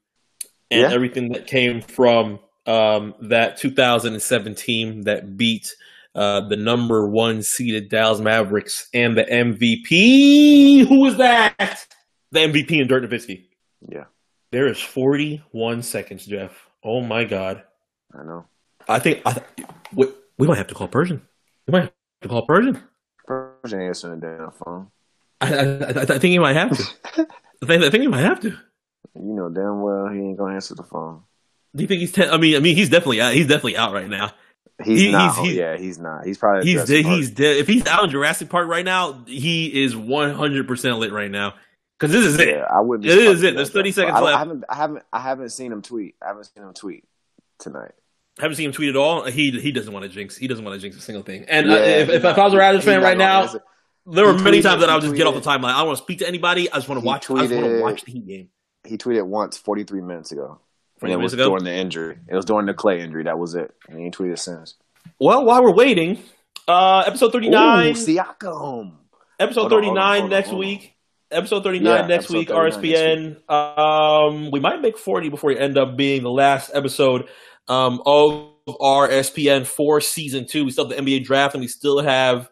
and yeah. everything that came from um, that 2007 team that beat uh, the number one seeded Dallas Mavericks and the MVP. Who was that? The MVP and Dirk Nowitzki. Yeah. There is 41 seconds, Jeff. Oh my God. I know. I think I, we, we might have to call Persian. We might have to call Persian. Persian answering the damn phone. I, I, I, think he might have to. I think, I think he might have to. You know damn well he ain't gonna answer the phone. Do you think he's? Ten- I mean, I mean, he's definitely out. He's definitely out right now. He's he, not. He's, yeah, he's not. He's probably he's dead. He's dead. If he's out in Jurassic Park right now, he is one hundred percent lit right now. Because this is it. Yeah, I wouldn't. It is it. There's thirty seconds I, left. I haven't. I haven't. I haven't seen him tweet. I haven't seen him tweet tonight. I haven't seen him tweet at all. He he doesn't want to jinx. He doesn't want to jinx a single thing. And uh, yeah, if, if, if I was a Raptors fan right now, there were many times that I would just get off the timeline. I don't want to speak to anybody. I just want to watch. Tweeted, I just want to watch the Heat game he tweeted once 43 minutes ago. 40 it was ago? during the injury. It was during the Klay injury. That was it. And he tweeted since. Well, while we're waiting, uh, episode 39. Ooh, Siakam. Episode 39 next week. Episode 39 yeah, next episode week, RSPN. Week. Um, we might make 40 before we end up being the last episode um, of RSPN for season two. We still have the NBA draft and we still have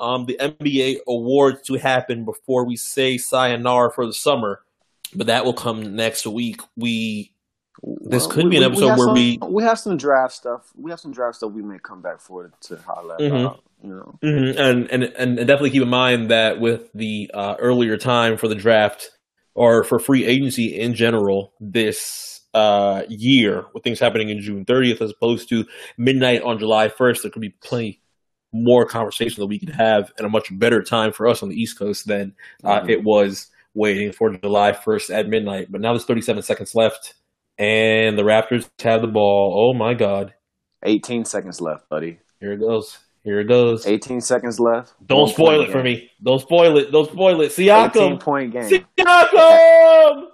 um, the NBA awards to happen before we say sayonara for the summer but that will come next week. We this well, could we, be an episode we where some, we we have some draft stuff. We have some draft stuff we may come back for to highlight. Mm-hmm. you know, mm-hmm. and, and and definitely keep in mind that with the uh, earlier time for the draft or for free agency in general this uh, year, with things happening in June 30th as opposed to midnight on July 1st, there could be plenty more conversation that we could have and a much better time for us on the East Coast than uh, mm-hmm. it was waiting for July 1st at midnight. But now there's 37 seconds left, and the Raptors have the ball. Oh my God. 18 seconds left, buddy. Here it goes. Here it goes. 18 seconds left. Don't spoil it game. for me. Don't spoil it. Don't spoil it. Siakam. 18 point game. Siakam.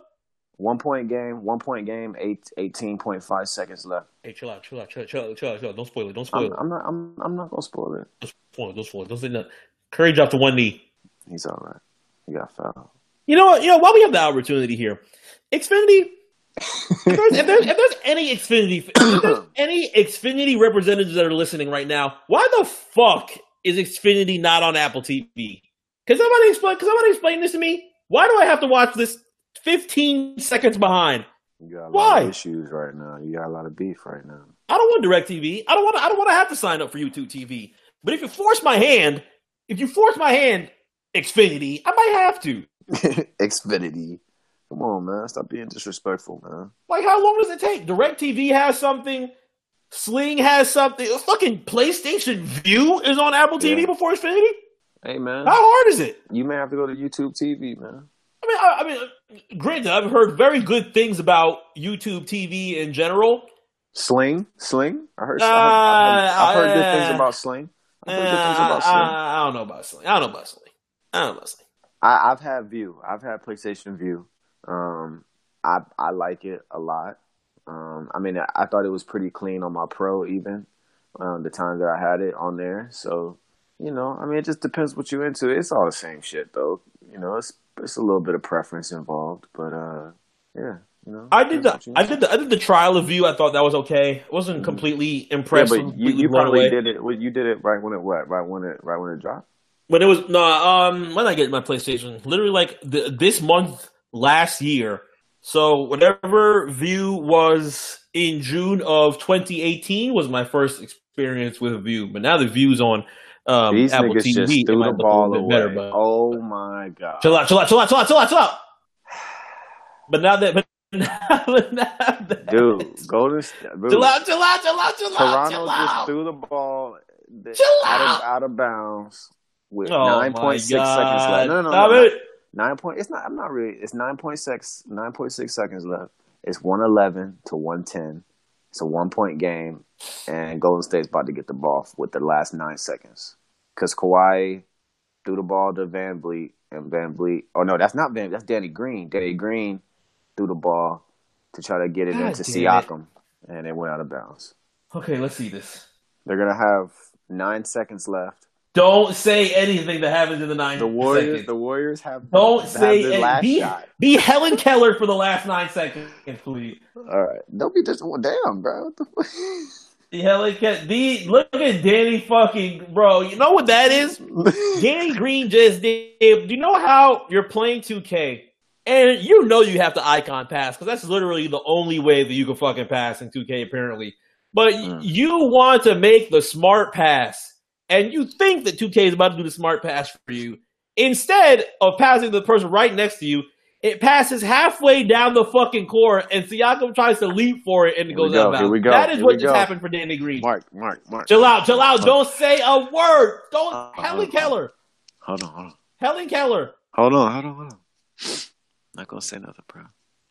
One point game. One point game. Eight, 18.5 seconds left. Hey, chill out. Chill out. Chill out. Chill out. Chill out. Chill out. Don't spoil it. Don't spoil I'm, it. I'm not. I'm. I'm not gonna spoil it. Don't spoil it. Don't spoil it. Don't say nothing. Curry dropped to one knee. He's all right. He got fouled. You know what? You know while we have the opportunity here, Xfinity. If, there's, if, there's, if there's any Xfinity, if there's any Xfinity representatives that are listening right now, why the fuck is Xfinity not on Apple TV? Can somebody explain? Can somebody explain this to me? Why do I have to watch this 15 seconds behind? You got a Why? lot of issues right now. You got a lot of beef right now. I don't want DirecTV. I don't want. To, I don't want to have to sign up for YouTube TV. But if you force my hand, if you force my hand, Xfinity, I might have to. Xfinity. Come on, man. Stop being disrespectful, man. Like, how long does it take? DirecTV has something. Sling has something. Fucking PlayStation Vue is on Apple TV Yeah. before Xfinity. Hey, man. How hard is it? You may have to go to YouTube TV, man. I mean, I, I mean, uh, granted, I've heard very good things about YouTube TV in general. Sling, Sling. I heard. Uh, I heard, I heard, I've heard good uh, things about Sling. I've heard good Uh, things about I, Sling. I- I don't know about Sling. I don't know about Sling. I don't know about Sling. I, I've had Vue. I've had PlayStation Vue. Um, I I like it a lot. Um, I mean, I, I thought it was pretty clean on my Pro, even um, the time that I had it on there. So, you know, I mean, it just depends what you're into. It's all the same shit, though. You know, it's it's a little bit of preference involved, but uh, yeah, you know. I did the I did the I did the trial of Vue. I thought that was okay. I wasn't completely impressed. Yeah, but you, you probably away. did it. You did it right when it what? Right when it right when it dropped. But it was no. Um, when I get my PlayStation, literally like the, this month last year. So whatever Vue was in June of 2018 was my first experience with a Vue. But now the Vue's on um, These Apple niggas TV. just threw the ball away. better, but oh my god! chill out, chill out, chill out, chill out, chill out, chill out. But now that, but now, but now that, Dude, Golden State. chill out, chill out, chill out, chill out, Toronto just out. threw the ball Chill out, out. of, out of bounds with Oh nine point seconds left. No, no, no, Stop no, it. Nine point. It's not. I'm not really. It's nine point six. Nine point six seconds left. It's one eleven to one ten. It's a one point game, and Golden State's about to get the ball with the last nine seconds because Kawhi threw the ball to VanVleet, and VanVleet. Oh no, that's not Van. That's Danny Green. Danny Green threw the ball to try to get it God into damn it. Siakam, and it went out of bounds. Okay, let's see this. They're gonna have nine seconds left. Don't say anything that happens in the nine The Warriors, seconds. the Warriors have Don't have say the any- last be, shot. be Helen Keller for the last nine seconds, please. All right, don't be just well, damn, bro. What the fuck? Be Helen Keller. The look at Danny fucking bro. You know what that is? Danny Green just did. Do you know how you're playing 2K and you know you have to icon pass because that's literally the only way that you can fucking pass in 2K apparently. But Mm. you want to make the smart pass and you think that 2K is about to do the smart pass for you. Instead of passing to the person right next to you, it passes halfway down the fucking court and Siakam tries to leap for it and it goes go, out of here bounds. we go, That is here what just go. happened for Danny Green. Mark, Mark, Mark. Chill out, chill out. Don't say a word. Don't Uh, Helen. Keller. Hold on, hold on, Helen Keller. hold on, hold on, hold on. Not gonna say nothing, bro.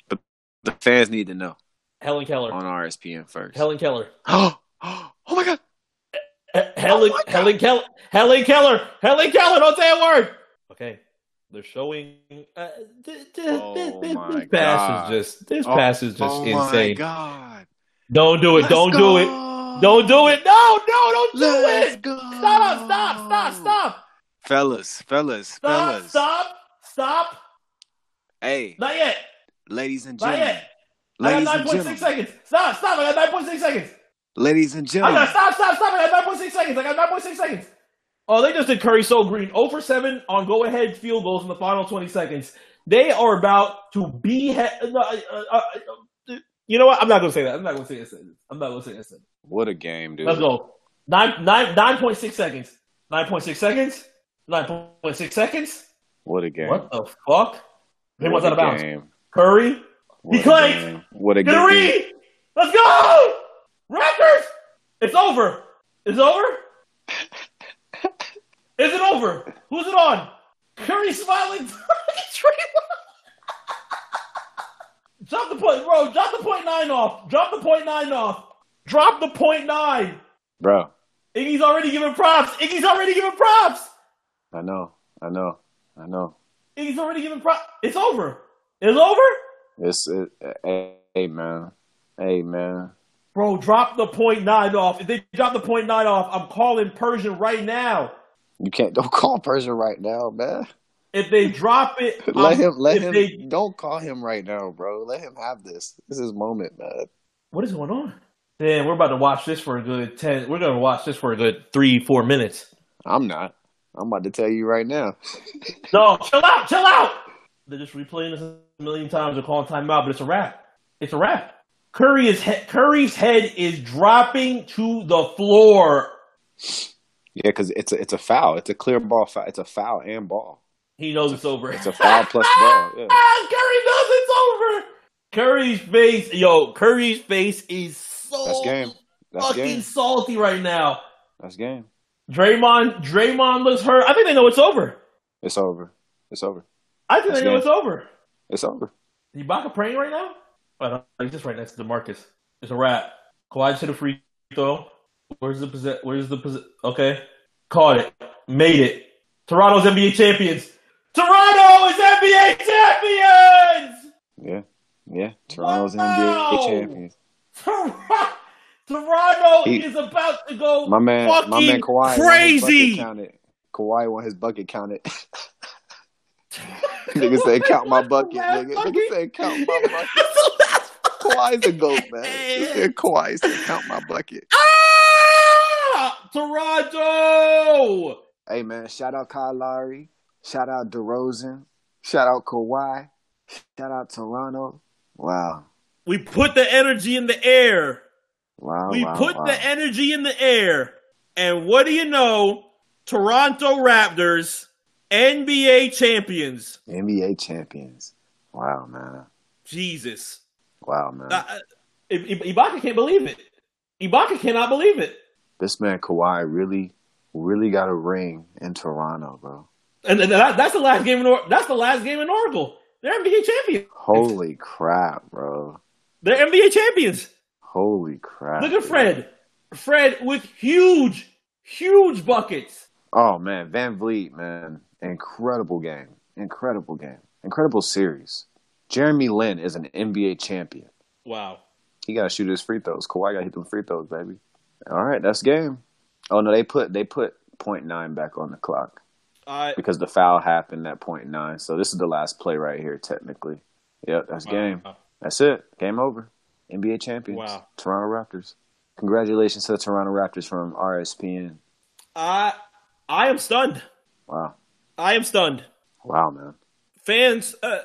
But the fans need to know Helen Keller. on RSPN first. Helen Keller. oh, oh my god! H- Helen my God. Helen Keller. Helen Keller. Helen Keller. Don't say a word. Okay. They're showing. Uh, th- th- Oh th- th- my this pass God. is just. This Oh, pass is just oh my insane. god! Don't do it. Let's don't do it. Don't do it. No, no, don't do Let's it. go. Stop. Stop. Stop. Stop. Fellas, fellas, Stop. fellas. Stop. Stop. Hey, Not yet. ladies and Not gentlemen. yet. I Ladies got 9.6 seconds. Stop. Stop. I got 9.6 seconds. Ladies and gentlemen. I gentlemen. got stop, stop, stop. I got 9.6 seconds. I got 9.6 seconds. Oh, they just did Curry so green. 0 for 7 on go ahead field goals in the final 20 seconds. They are about to be. He- uh, uh, uh, uh, you know what? I'm not going to say that. I'm not going to say that sentence. I'm not going to say that sentence. What a game, dude. Let's go. Nine, nine, 9.6 seconds. 9.6 seconds. 9.6 seconds. What a game. What the fuck? He What wants out of a bounds. game. Curry. What He a claims. game. What a game. read. Let's go. Raptors. It's over. It's over. Is it over? Who's it on? Curry smiling. Drop the point, bro. Drop the point nine off. Drop the point nine off. Drop the point nine. Bro, Iggy's already giving props. Iggy's already giving props. I know. I know. I know. Iggy's already giving props. It's over. It's over. It's it, hey man. Hey man. Bro, drop the point nine off. If they drop the point nine off, I'm calling Persian right now. You can't don't call Persian right now, man. If they drop it, Let um, him let if him they- don't call him right now, bro. Let him have this. This is his moment, man. what is going on? Man, we're about to watch this for a good ten. We're gonna watch this for a good three, four minutes. I'm not. I'm about to tell you right now. No, chill out, chill out. They're just replaying this a million times. They're calling timeout, but it's a wrap. It's a wrap. Curry is he- Curry's head is dropping to the floor. Yeah, because it's a it's a foul. It's a clear ball foul. It's a foul and ball. He knows it's over. It's a foul plus ball. Yeah. Ah, Curry knows it's over. Curry's face, yo, Curry's face is so That's game. That's fucking game. salty right now. That's game. Draymond, Draymond looks hurt. I think they know it's over. It's over. It's over. I think That's they know game. it's over. It's over. Ibaka praying right now? I don't. Uh, he's just right next to DeMarcus. It's a wrap. Kawhi to the free throw. Where's the possess? Where's the possess? Okay, caught it. Made it. Toronto's NBA champions. Toronto is NBA champions. Yeah. Yeah. Toronto's Wow. NBA champions. Toronto He- is about to go My man, fucking my man Kawhi crazy. Kawhi won his bucket counted. nigga said count my bucket, nigga. bucket. Nigga said count my bucket. Kawhi's a goat, man. Said Kawhi said count my bucket. Ah! Toronto. Hey man, shout out Kyle Lowry, shout out DeRozan, shout out Kawhi, shout out Toronto. Wow, We put the energy in the air. wow, We wow, put wow. the energy in the air. And what do you know? Toronto Raptors, NBA champions. NBA champions. Wow, man. Jesus. Wow, man. I- I- Ibaka can't believe it. Ibaka cannot believe it. this man Kawhi really, really got a ring in Toronto, bro. And and that, that's the last game in Or- that's the last game in Oracle. They're NBA champions. Holy crap, bro. They're NBA champions. Holy crap. Look at. Fred. Fred with huge, huge buckets. Oh man, VanVleet, man. Incredible game. Incredible game. Incredible series. Jeremy Lin is an NBA champion. Wow. He gotta shoot his free throws. Kawhi gotta hit them free throws, baby. All right, that's game. Oh no, they put they put point nine back on the clock I because the foul happened at point nine. So this is the last play right here, technically. Yep, that's game. That's it. Game over. NBA champions. Wow. Toronto Raptors. Congratulations to the Toronto Raptors from RSPN. I I am stunned. Wow. I am stunned. Wow, man. Fans, uh,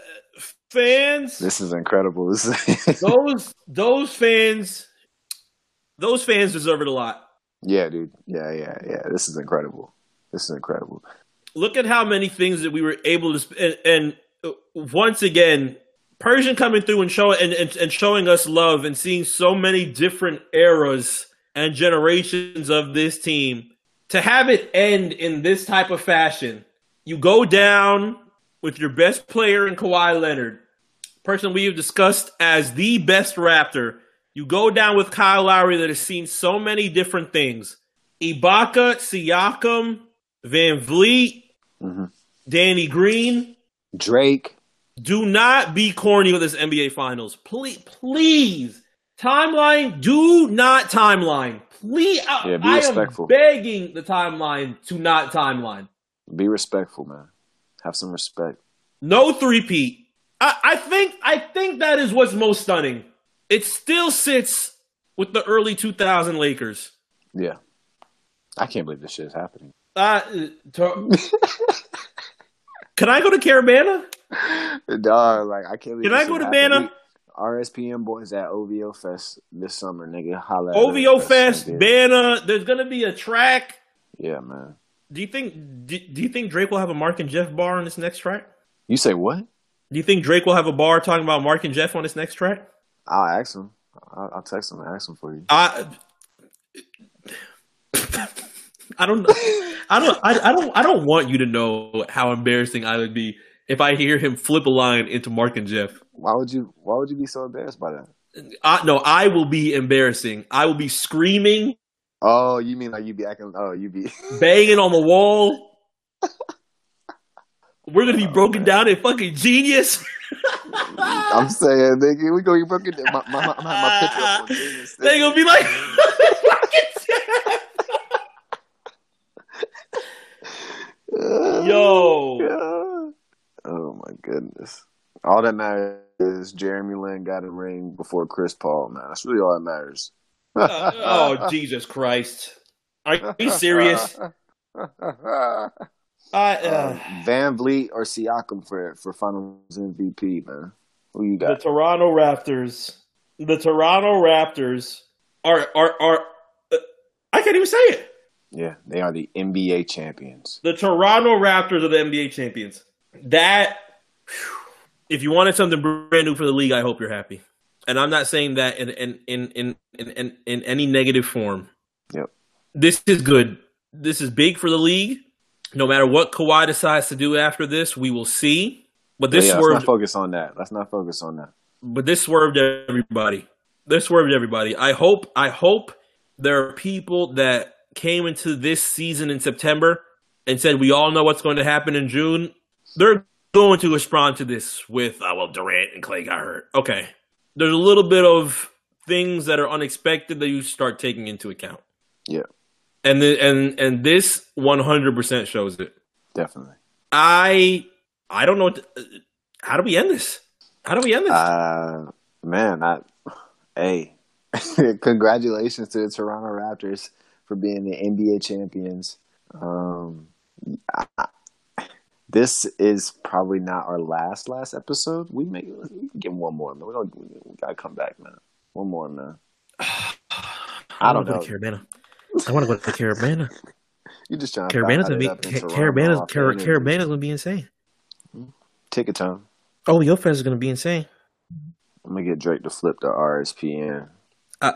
fans. This is incredible. This is those those fans those fans deserve it a lot. Yeah, dude. Yeah, yeah, yeah. This is incredible. This is incredible. Look at how many things that we were able to sp- and, and uh, once again Persian coming through and showing and, and, and showing us love and seeing so many different eras and generations of this team to have it end in this type of fashion. You go down with your best player in Kawhi Leonard, person we have discussed as the best Raptor. You go down with Kyle Lowry that has seen so many different things. Ibaka, Siakam, VanVleet, Mhm. Danny Green. Drake. Do not be corny with this NBA Finals. Please, please. Timeline, do not timeline. Please, I, Yeah, be I respectful. am begging the timeline to not timeline. Be respectful, man. Have some respect. No three-peat. I, I think I think that is what's most stunning. It still sits with the early 2000 Lakers. Yeah. I can't believe this shit is happening. Uh, to- Can I go to Caribana? Dog, like I can't believe Can I go to? We- RSPN boys at OVO Fest this summer, nigga. Holla OVO. Fest. Banner. There's gonna be a track. Yeah, man. Do you think? Do, do you think Drake will have a Mark and Jeff bar on this next track? You say what? Do you think Drake will have a bar talking about Mark and Jeff on this next track? I'll ask him. I'll, I'll text him and ask him for you. I. I don't know. I don't. I, I don't. I don't want you to know how embarrassing I would be if I hear him flip a line into Mark and Jeff. Why would you? Why would you be so embarrassed by that? I, no, I will be embarrassing. I will be screaming, Oh, you mean like you be acting? Oh, you be. banging on the wall. We're gonna be oh, broken down in fucking genius. I'm saying, nigga, we gonna get broken. down. My, my, my, my, picture up on Genius. They gonna be like, Yo. Yeah. Oh my goodness. All that matters is Jeremy Lin got a ring before Chris Paul, man. That's really all that matters. Oh Jesus Christ! Are you serious? I, uh, Uh, VanVleet or Siakam for for Finals MVP, man. Who you got? The? Toronto Raptors. The Toronto Raptors are are are. uh, I can't even say it. Yeah, they are the NBA champions. The Toronto Raptors are the NBA champions. That, if you wanted something brand new for the league, I hope you're happy. And I'm not saying that in in in in in, in, any negative form. Yep. This is good. This is big for the league. No matter what Kawhi decides to do after this, we will see. But this yeah, let's swerved not focus on that. Let's not focus on that. but this swerved everybody. This swerved everybody. I hope I hope there are people that came into this season in September and said we all know what's going to happen in June. They're going to respond to this with oh well Durant and Klay got hurt. Okay. There's a little bit of things that are unexpected that you start taking into account. Yeah, And the, and and this 100% shows it. definitely. I I don't know to, how do we end this? How do we end this? Uh, man, I, hey, congratulations to the Toronto Raptors for being the NBA champions. Um, I, this is probably not our last last episode. We make get one more. Man. We don't. We, gotta come back, man. One more, man. I don't know. Go to Caribana. I want to go to Caribana. You just trying Caribana's to gonna be fire it up in Ca- Toronto Caribana's Car- Caribana's gonna be insane. Ticket time. Oh, your fans is gonna be insane. I'm gonna get Drake to flip the RSPN. Uh,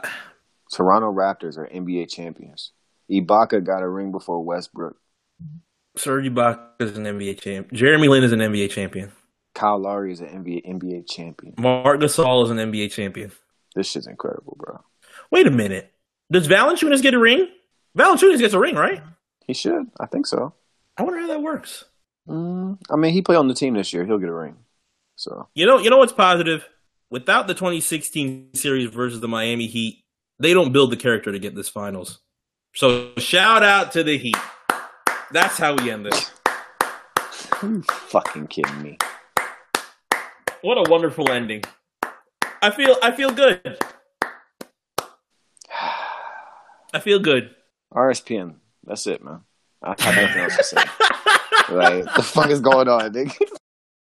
Toronto Raptors are NBA champions. Ibaka got a ring before Westbrook. Serge Ibaka is an NBA champ. Jeremy Lin is an NBA champion. Kyle Lowry is an NBA NBA champion. Marc Gasol is an NBA champion. This shit's incredible, bro. Wait a minute. Does Valanciunas get a ring? Valanciunas gets a ring, right? He should. I think so. I wonder how that works. Mm, I mean, he played on the team this year. He'll get a ring. So You know, you know what's positive? Without the 2016 series versus the Miami Heat, they don't build the character to get this finals. So shout out to the Heat. That's how we end this. Are you fucking kidding me? What a wonderful ending. I feel I feel good. I feel good. RSPN. That's it, man. I have nothing else to say. like, the fuck is going on, nigga?